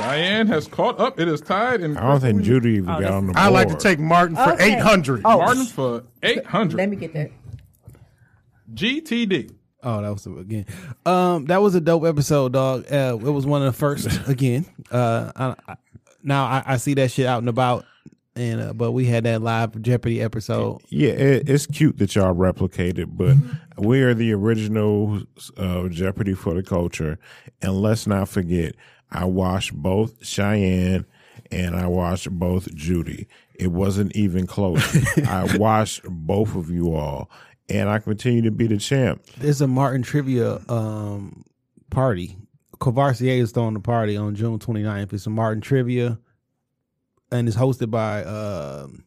Cheyenne has caught up. It is tied. And I don't think Judy even Oh, got on the board. I like to take Martin for Okay. eight hundred. Oh, Martin for 800 let me get that. GTD. Oh, that was again. Um, that was a dope episode, dog. Uh, it was one of the first again. Uh, I, I, now I, I see that shit out and about, and uh, but we had that live Jeopardy episode. Yeah, it, it's cute that y'all replicated, but we are the original uh, Jeopardy for the culture. And let's not forget, I watched both Cheyenne and I watched both Judy. It wasn't even close. I watched both of you all, and I continue to be the champ. There's a Martin trivia um party. Courvoisier is throwing the party on June 29th. It's a Martin trivia, and it's hosted by um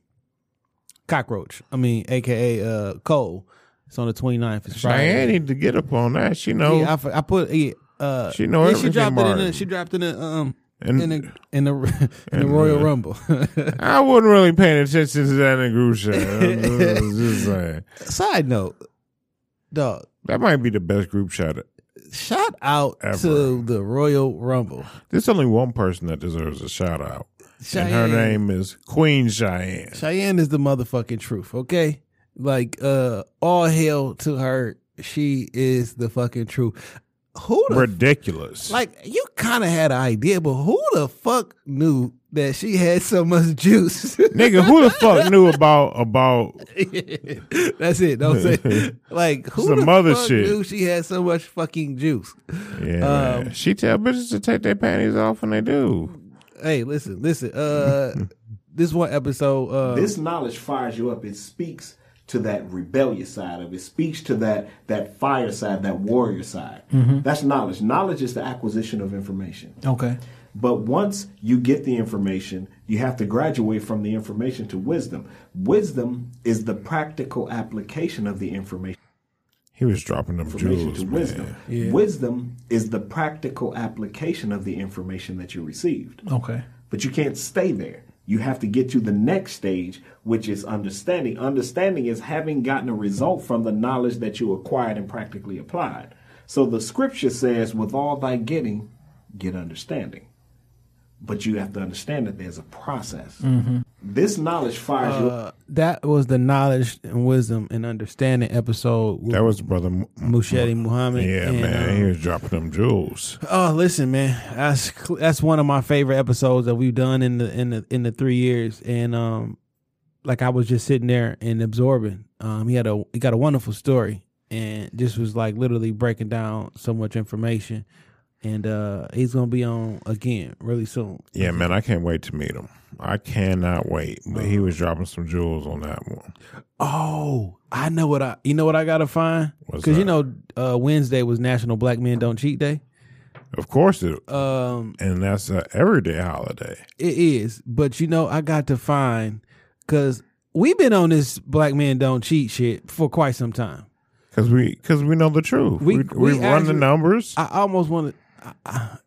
Cockroach. I mean, aka uh, Cole. It's on the 29th. It's Friday. Cheyenne need to get up on that. She know. Yeah, I, I put. Yeah, uh, She know yeah, She dropped it in. Martin. The, she dropped it in. Um, And- in the in the in the Royal uh, Rumble. I wasn't really paying attention to that in the group chat. I'm just saying. Side note, dog. That might be the best group chat. Shout out Ever. to the Royal Rumble. There's only one person that deserves a shout out. And her name is Queen Cheyenne. Cheyenne is the motherfucking truth. Okay, like uh, all hail to her. She is the fucking truth. Who the Ridiculous. like? You kind of had an idea, but who the fuck knew that she had so much juice? Nigga, who the fuck knew about about That's it. Don't say like who Some the other fuck shit. knew she had so much fucking juice. Yeah. Um, she tell bitches to take their panties off and they do. Hey, listen, listen. Uh, this one episode. Uh, this knowledge fires you up. It speaks to that rebellious side of it. Speaks to that that fire side, that warrior side. Mm-hmm. That's knowledge. Knowledge is the acquisition of information. Okay. But once you get the information, you have to graduate from the information to wisdom. Wisdom is the practical application of the information. He was dropping them information jewels, to man. wisdom. Wisdom is the practical application of the information that you received. Okay. But you can't stay there. You have to get to the next stage, which is understanding. Understanding is having gotten a result from the knowledge that you acquired and practically applied. So the scripture says, with all thy getting, get understanding. But you have to understand that there's a process. This knowledge fires you uh, that was the knowledge and wisdom and understanding episode. With That was brother M- Mushedi Muhammad. Yeah, and, man. he um, was dropping them jewels. Oh, listen, man. That's that's one of my favorite episodes that we've done in the in the in the three years, and um, like I was just sitting there and absorbing. Um, he had a he got a wonderful story, and just was like literally breaking down so much information, and uh, he's gonna be on again really soon. Yeah, man, I can't wait to meet him. I cannot wait. But he was dropping some jewels on that one. Oh, I know what I you know what I gotta find because you know uh, Wednesday was National Black Men Don't Cheat Day. Of course it Um, and that's a everyday holiday. It is, but you know, I got to find because we've been on this black men don't cheat shit for quite some time. Cause we, cause we know the truth. We, we, we run the numbers. I almost want to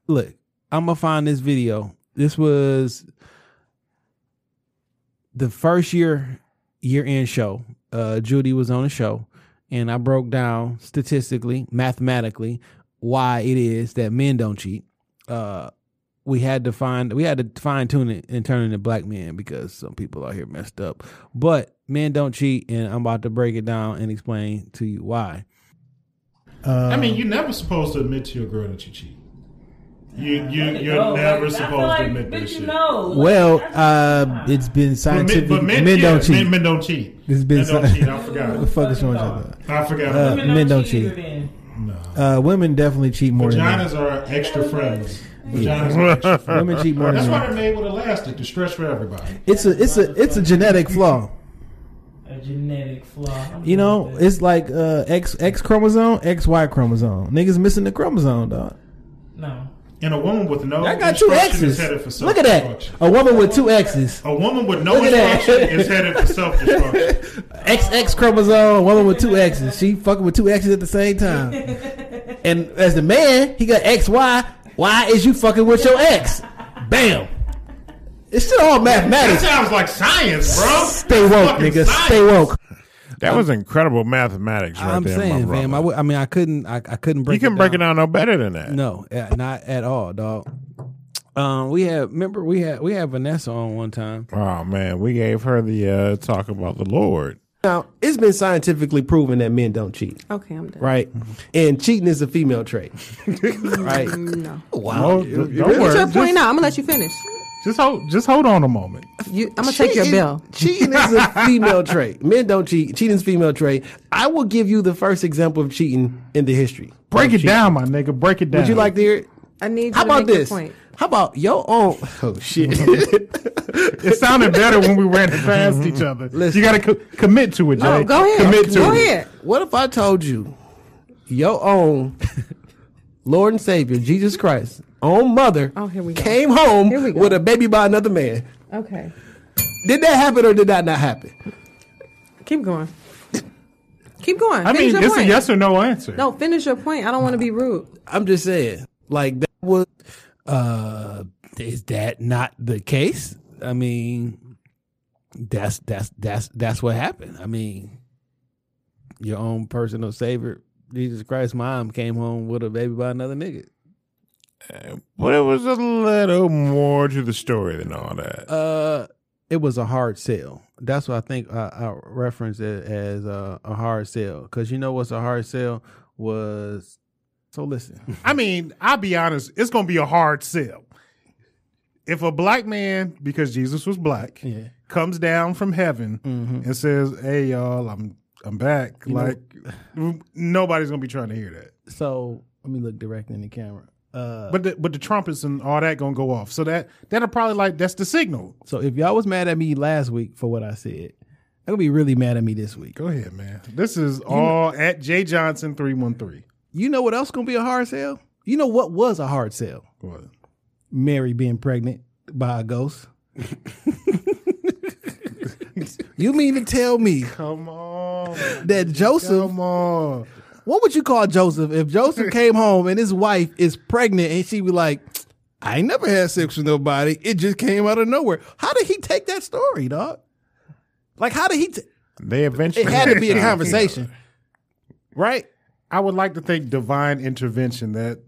look. I'm gonna find this video. This was the first year year end show. uh, Judy was on the show, and I broke down statistically, mathematically, why it is that men don't cheat. Uh, we had to find we had to fine tune it and turn it into black men because some people out here messed up. But men don't cheat, and I'm about to break it down and explain to you why. I mean, you're never supposed to admit to your girl that you cheat. You you you're never supposed to admit this shit. Well, uh, it's been But men, scientific. but men, men yeah, don't cheat. Men, men don't cheat. It's been men don't cheat. I forgot. What the fuck is wrong with? I forgot. Uh, men don't cheat. Uh, women definitely cheat more than men. Vaginas are extra friends. Vaginas are extra friends. Women cheat more That's than why they're made with elastic to stretch for everybody. It's a it's a it's a genetic flaw. A genetic flaw. You know, it's like uh, X X chromosome, X Y chromosome. Niggas missing the chromosome, dog. No. And a woman with no I got two instruction is X's. headed for self Look at that. self-destruction. A woman with two X's. A woman with no Look at instruction is headed for self-destruction. XX chromosome, a woman with two X's. She fucking with two X's at the same time. and as the man, he got XY. Why is you fucking with your X? Bam. It's still all That mathematics. sounds like science, bro. Stay woke, nigga. science. Stay woke. That was incredible mathematics right I'm there, saying, my fam. I, brother. w- I mean, I couldn't. I, I couldn't break. you can it break down. it down no better than that. No, uh, not at all, dog. Um, we had remember we had we had Vanessa on one time. Oh man, we gave her the uh, talk about the Lord. Now, it's been scientifically proven that men don't cheat, Okay, I'm done. right? And cheating is a female trait, right? No. Wow. You- don't you- worry. What's your Just- point now? I'm gonna let you finish. Just hold, just hold on a moment. You, I'm gonna take your bill. Cheating is a female trait. Men don't cheat. Cheating is female trait. I will give you the first example of cheating in the history. Break it cheating. down, my nigga. Break it down. Would you like to hear it? I need you How to about make this? point. How about your own? Oh shit! It sounded better when we ran it past each other. Listen. You got to co- commit to it, Jay. No, go ahead. Commit to Go it. ahead. What if I told you your own Lord and Savior Jesus Christ, own mother, Oh, here we go. came home Here we go. with a baby by another man? Okay. Did that happen or did that not happen? Keep going. Keep going. I finish mean, your it's point. a yes or no answer. No, finish your point. I don't want to be rude. I'm just saying, like that was Uh, is that not the case? I mean, that's that's that's that's what happened. I mean, your own personal savior, Jesus Christ, mom came home with a baby by another nigga. But it was a little more to the story than all that. Uh, it was a hard sell. That's what I think I, I referenced it as a, a hard sell because you know what's a hard sell was. So listen, I mean, I'll be honest, it's going to be a hard sell. If a black man, because Jesus was black, Yeah. comes down from heaven Mhm. and says, "Hey, y'all, I'm I'm back," You know- like nobody's going to be trying to hear that. so let me look directly in the camera. Uh, But the, but the trumpets and all that to go off. So that that'll probably like that's the signal. so if y'all was mad at me last week for what I said, they're gonna be really mad at me this week. Go ahead, man. This is all at J Johnson three one three. You know what else gonna be a hard sell? You know what was a hard sell? What? Mary being pregnant by a ghost. you mean to tell me Come on, that Joseph? come on. What would you call Joseph if Joseph came home and his wife is pregnant and she be like, "I ain't never had sex with nobody. It just came out of nowhere." How did he take that story, dog? Like, how did he? T- They eventually it had to be a conversation, right? I would like to think divine intervention that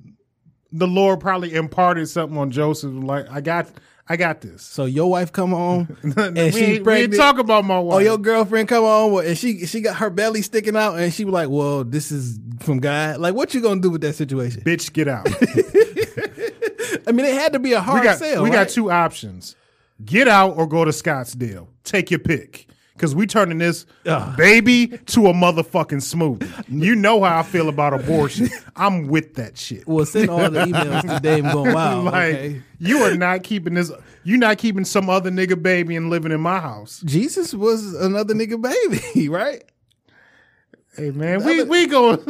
the Lord probably imparted something on Joseph. Like I got, I got this. So your wife come home and we, ain't, we ain't talk about my wife. Oh, your girlfriend come on and she she got her belly sticking out and she was like, "Well, this is from God." Like, what you gonna do with that situation? bitch, get out. I mean, it had to be a hard we got sale. we right? got two options: get out or go to Scottsdale. Take your pick. Because we turning this baby to a motherfucking smoothie. You know how I feel about abortion. I'm with that shit. Well, send all the emails to Dame going wild. like okay. you are not keeping this. You're not keeping some other nigga baby and living in my house. Jesus was another nigga baby, right? Hey man, we we go.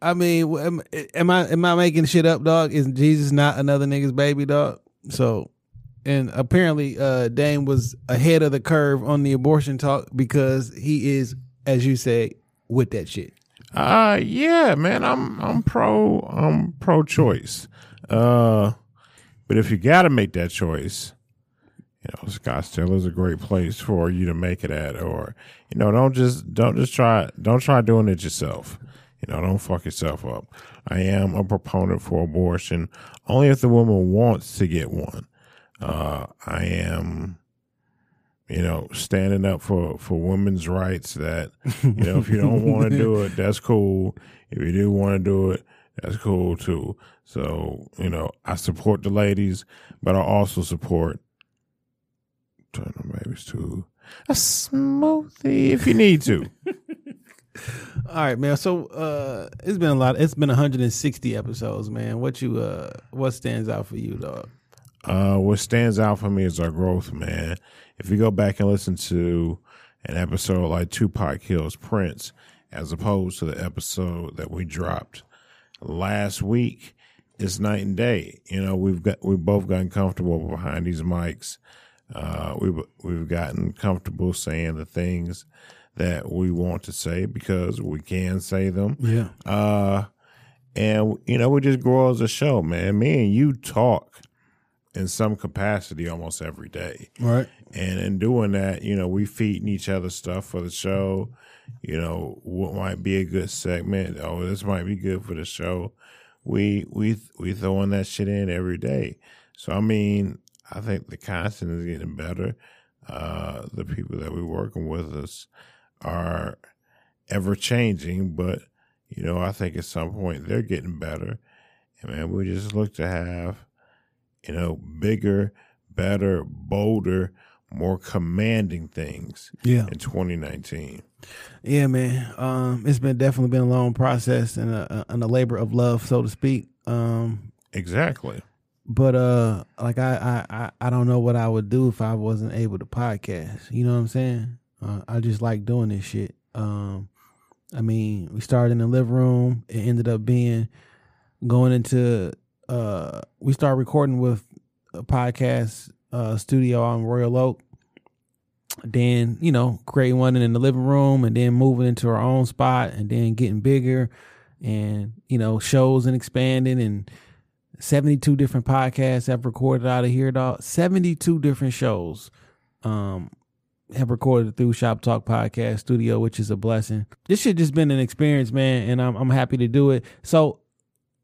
I mean, am, am I am I making shit up, dog? Is Jesus not another nigga's baby, dog? So, and apparently, uh, Dame was ahead of the curve on the abortion talk because he is, as you say, with that shit. Uh yeah, man, I'm I'm pro I'm pro choice. Uh but if you gotta make that choice, you know, Scottsdale is a great place for you to make it at, or you know, don't just don't just try don't try doing it yourself. You know, don't fuck yourself up. I am a proponent for abortion only if the woman wants to get one. Uh, I am, you know, standing up for for women's rights. That you know, if you don't want to do it, that's cool. If you do want to do it, that's cool too. So you know, I support the ladies, but I also support turn the babies to a smoothie if you need to. All right, man. So uh it's been a lot. It's been 160 episodes, man. What you uh what stands out for you, dog? Uh, what stands out for me is our growth, man. If you go back and listen to an episode like Tupac Kills Prince, as opposed to the episode that we dropped last week, it's night and day. You know, we've got we've both gotten comfortable behind these mics. Uh, we've we've gotten comfortable saying the things that we want to say because we can say them. Yeah. Uh, and you know, we just grow as a show, man. Me and you talk in some capacity almost every day. Right. And in doing that, you know, we feeding each other stuff for the show. You know, what might be a good segment. Oh, this might be good for the show. We we we throwing that shit in every day. So I mean, I think the content is getting better. Uh, the people that we're working with us are ever changing, but you know, I think at some point they're getting better. And man, we just look to have, you know, bigger, better, bolder, more commanding things Yeah. in 2019. Yeah, man. Um, it's been definitely been a long process and a, and a labor of love, so to speak. Um, Exactly. but uh, like I, I, I, I don't know what I would do if I wasn't able to podcast. You know what I'm saying? Uh, I just like doing this shit. Um, I mean, we started in the living room. It ended up being going into. Uh, we started recording with a podcast uh, studio on Royal Oak. Then you know, creating one in the living room, and then moving into our own spot, and then getting bigger, and you know, shows and expanding, and 72 different podcasts have recorded out of here, dog. 72 different shows um have recorded through Shop Talk Podcast Studio, which is a blessing. This shit just been an experience, man, and I'm I'm happy to do it. So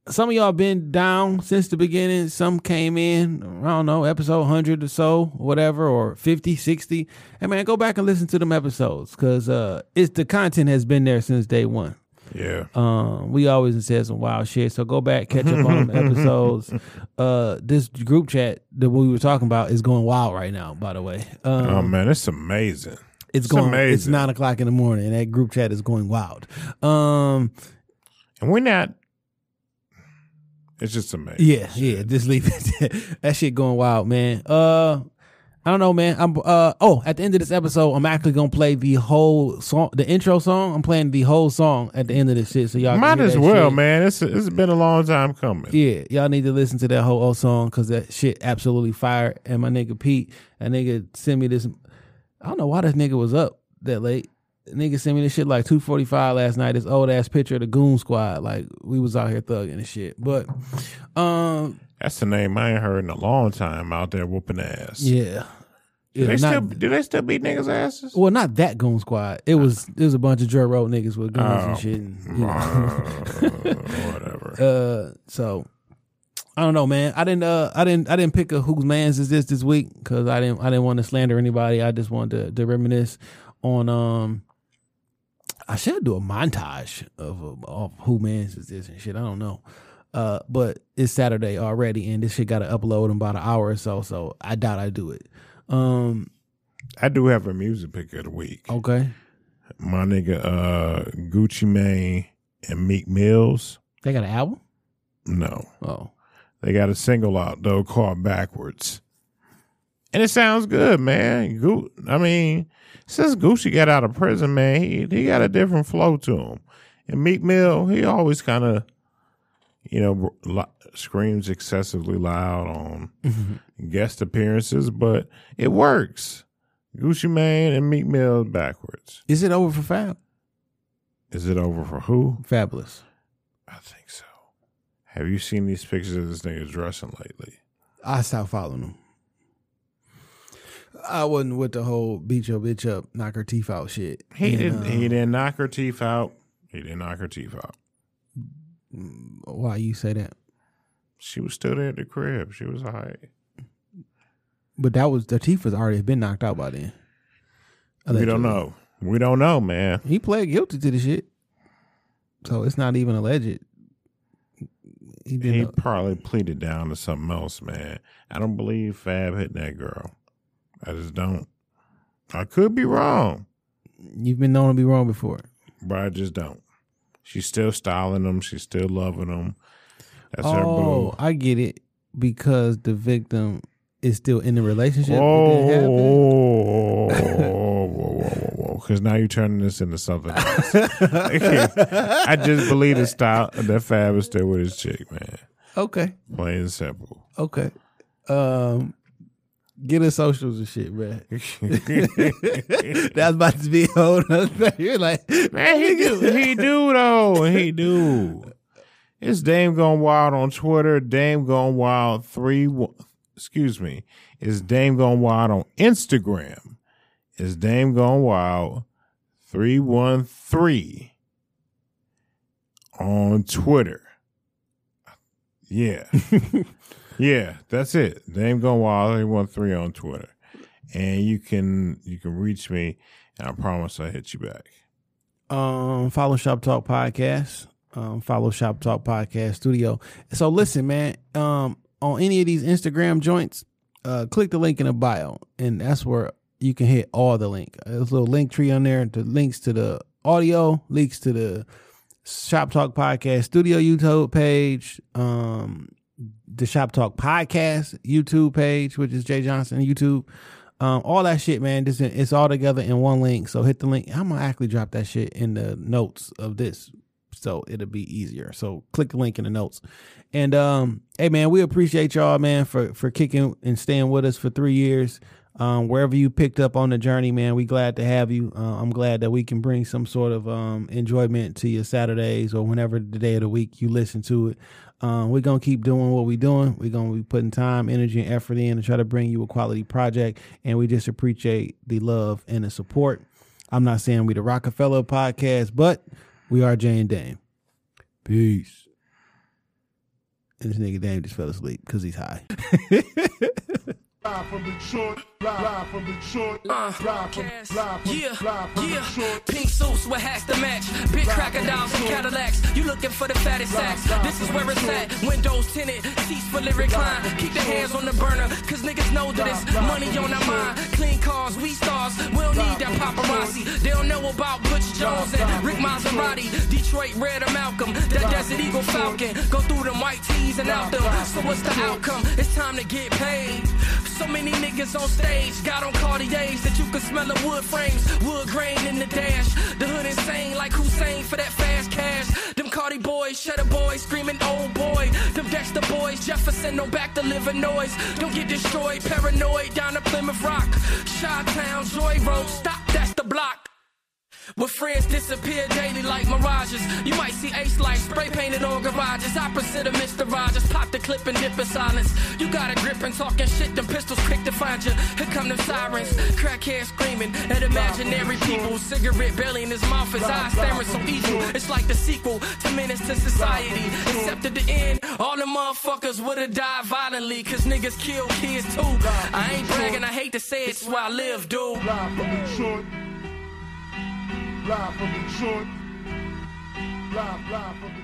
some of y'all been down since the beginning. Some came in, I don't know, episode 100 or so, whatever, or 50, 60. Hey, man, go back and listen to them episodes because uh, it's the content has been there since day one. Yeah. Um, we always said some wild shit. So go back, catch up on them episodes. Uh, this group chat that we were talking about is going wild right now. By the way, um, oh man, it's amazing. it's going. It's nine o'clock in the morning, and that group chat is going wild. Um, and we're not. It's just amazing. yeah, yeah. Just leave it. that shit going wild, man. Uh, I don't know, man. I'm uh oh, at the end of this episode, I'm actually gonna play the whole song, the intro song. I'm playing the whole song at the end of this shit, so y'all Might as well, shit. man. It's it's been a long time coming. Yeah, y'all need to listen to that whole old song because that shit absolutely fire. And my nigga Pete, that nigga sent me this. I don't know why this nigga was up that late. Nigga sent me this shit like two forty five last night. This old ass picture of the Goon Squad. Like we was out here thugging and shit. But um, That's the name I ain't heard in a long time out there whooping ass. yeah, Do yeah. they not- still do they still beat niggas' asses? well, not that Goon Squad. It was it was a bunch of Joy Road niggas with guns Oh. and shit. And, you know. whatever. Uh, so I don't know, man. I didn't. Uh, I didn't. I didn't pick a whose man's is this this week because I didn't. I didn't want to slander anybody. I just wanted to, to reminisce on. Um, I should do a montage of, of who man's is this and shit. I don't know. Uh, but it's Saturday already, and this shit got to upload in about an hour or so. So I doubt I do it. Um, I do have a music pick of the week. okay. My nigga uh Gucci Mane and Meek Mills. They got an album. No. Oh, They got a single out though called Backwards. And it sounds good, man. Gu- I mean, since Gucci got out of prison, man, he, he got a different flow to him. And Meek Mill, he always kind of, you know, li- screams excessively loud on guest appearances, but it works. Gucci Mane and Meek Mill backwards. is it over for Fab? Is it over for who? Fabolous. I think so. Have you seen these pictures of this nigga dressing lately? I stopped following him. I wasn't with the whole beat your bitch up, knock her teeth out shit. He And, didn't. he um, didn't knock her teeth out. He didn't knock her teeth out. Why you say that? She was still there at the crib. She was alright. But that was the teeth was already been knocked out by then. We don't Allegedly. know. We don't know, man. He pled guilty to the shit, so it's not even alleged. He did. He not probably pleaded down to something else, man. I don't believe Fab hit that girl. I just don't. I could be wrong, You've been known to be wrong before. but I just don't. She's still styling them. She's still loving them. That's her oh, boo. I get it because the victim is still in the relationship. that Oh, happened. whoa, whoa, whoa, whoa! Because now you're turning this into something. Else. I just believe the style that Fab is still with his chick, man. Okay. Plain and simple. Okay. Um, get us socials and shit, man. That's about to be a whole nother thing. You're like, Man, he do, he do though. He do. It's Dame Gone Wild on Twitter. Dame Gone Wild three. one- Excuse me. It's Dame Gone Wild on Instagram. It's Dame Gone Wild three one three on Twitter. Yeah, yeah. That's it. Dame Gone Wild three one three on Twitter, and you can you can reach me, and I promise I hit you back. um, follow Shop Talk Podcast. Um, follow Shop Talk Podcast Studio. So listen, man. Um, on any of these Instagram joints, uh, click the link in the bio, and that's where you can hit all the link. There's a little link tree on there. The links to the audio, links to the Shop Talk Podcast Studio YouTube page, um, the Shop Talk Podcast YouTube page, which is Jay Johnson YouTube. Um, all that shit, man. This it's all together in one link. So hit the link. I'm gonna actually drop that shit in the notes of this, so it'll be easier. So click the link in the notes. And um, hey, man, we appreciate y'all, man, for for kicking and staying with us for three years. Um, wherever you picked up on the journey, man, we glad to have you. Uh, I'm glad that we can bring some sort of um, enjoyment to your Saturdays or whenever the day of the week you listen to it. Um, we're gonna keep doing what we're doing. We're gonna be putting time, energy, and effort in to try to bring you a quality project. And we just appreciate the love and the support. I'm not saying we the Rockefeller podcast, but we are Jay and Dame. Peace. And this nigga Dame just fell asleep because he's high. Live from Detroit, live, from Detroit, uh, live from, live from, Yeah, live from yeah. Detroit. Pink suits with hats to match. Big cracker crocodiles and Cadillacs. You looking for the fattest sacks. This is where it's at. Windows tinted, seats fully reclined. Keep the hands on the burner, cause niggas know that it's money on our mind. Clean cars, we stars. We don't need that paparazzi. They don't know about Butch Jones and Rick Maserati. Detroit Red or Malcolm. That Desert Eagle Falcon. Go through them white tees and out them. So what's the outcome? It's time to get paid. So many niggas on stage got on Cartiers that you can smell the wood frames, wood grain in the dash. The hood insane like Hussein for that fast cash. Them Cardi boys, Shutter boys, screaming old boy. Them Dexter boys, Jefferson, no back to live in noise. Don't get destroyed, paranoid down to Plymouth Rock. Shot Town, Joy Road, stop, that's the block. Where friends disappear daily like mirages. You might see ace lights spray painted on garages. Opposite of Mr. Rogers. Pop the clip and dip in silence. You got a grip and talking shit, them pistols quick to find you. Here come them sirens. Crackhead screaming at imaginary people. Cigarette belly in his mouth, his eyes staring so evil. It's like the sequel to Menace II Society. Except at the end, all the motherfuckers would've died violently. Cause niggas kill kids too. I ain't bragging, I hate to say it, it's where I live, dude. Live from Detroit. Live. Live, from.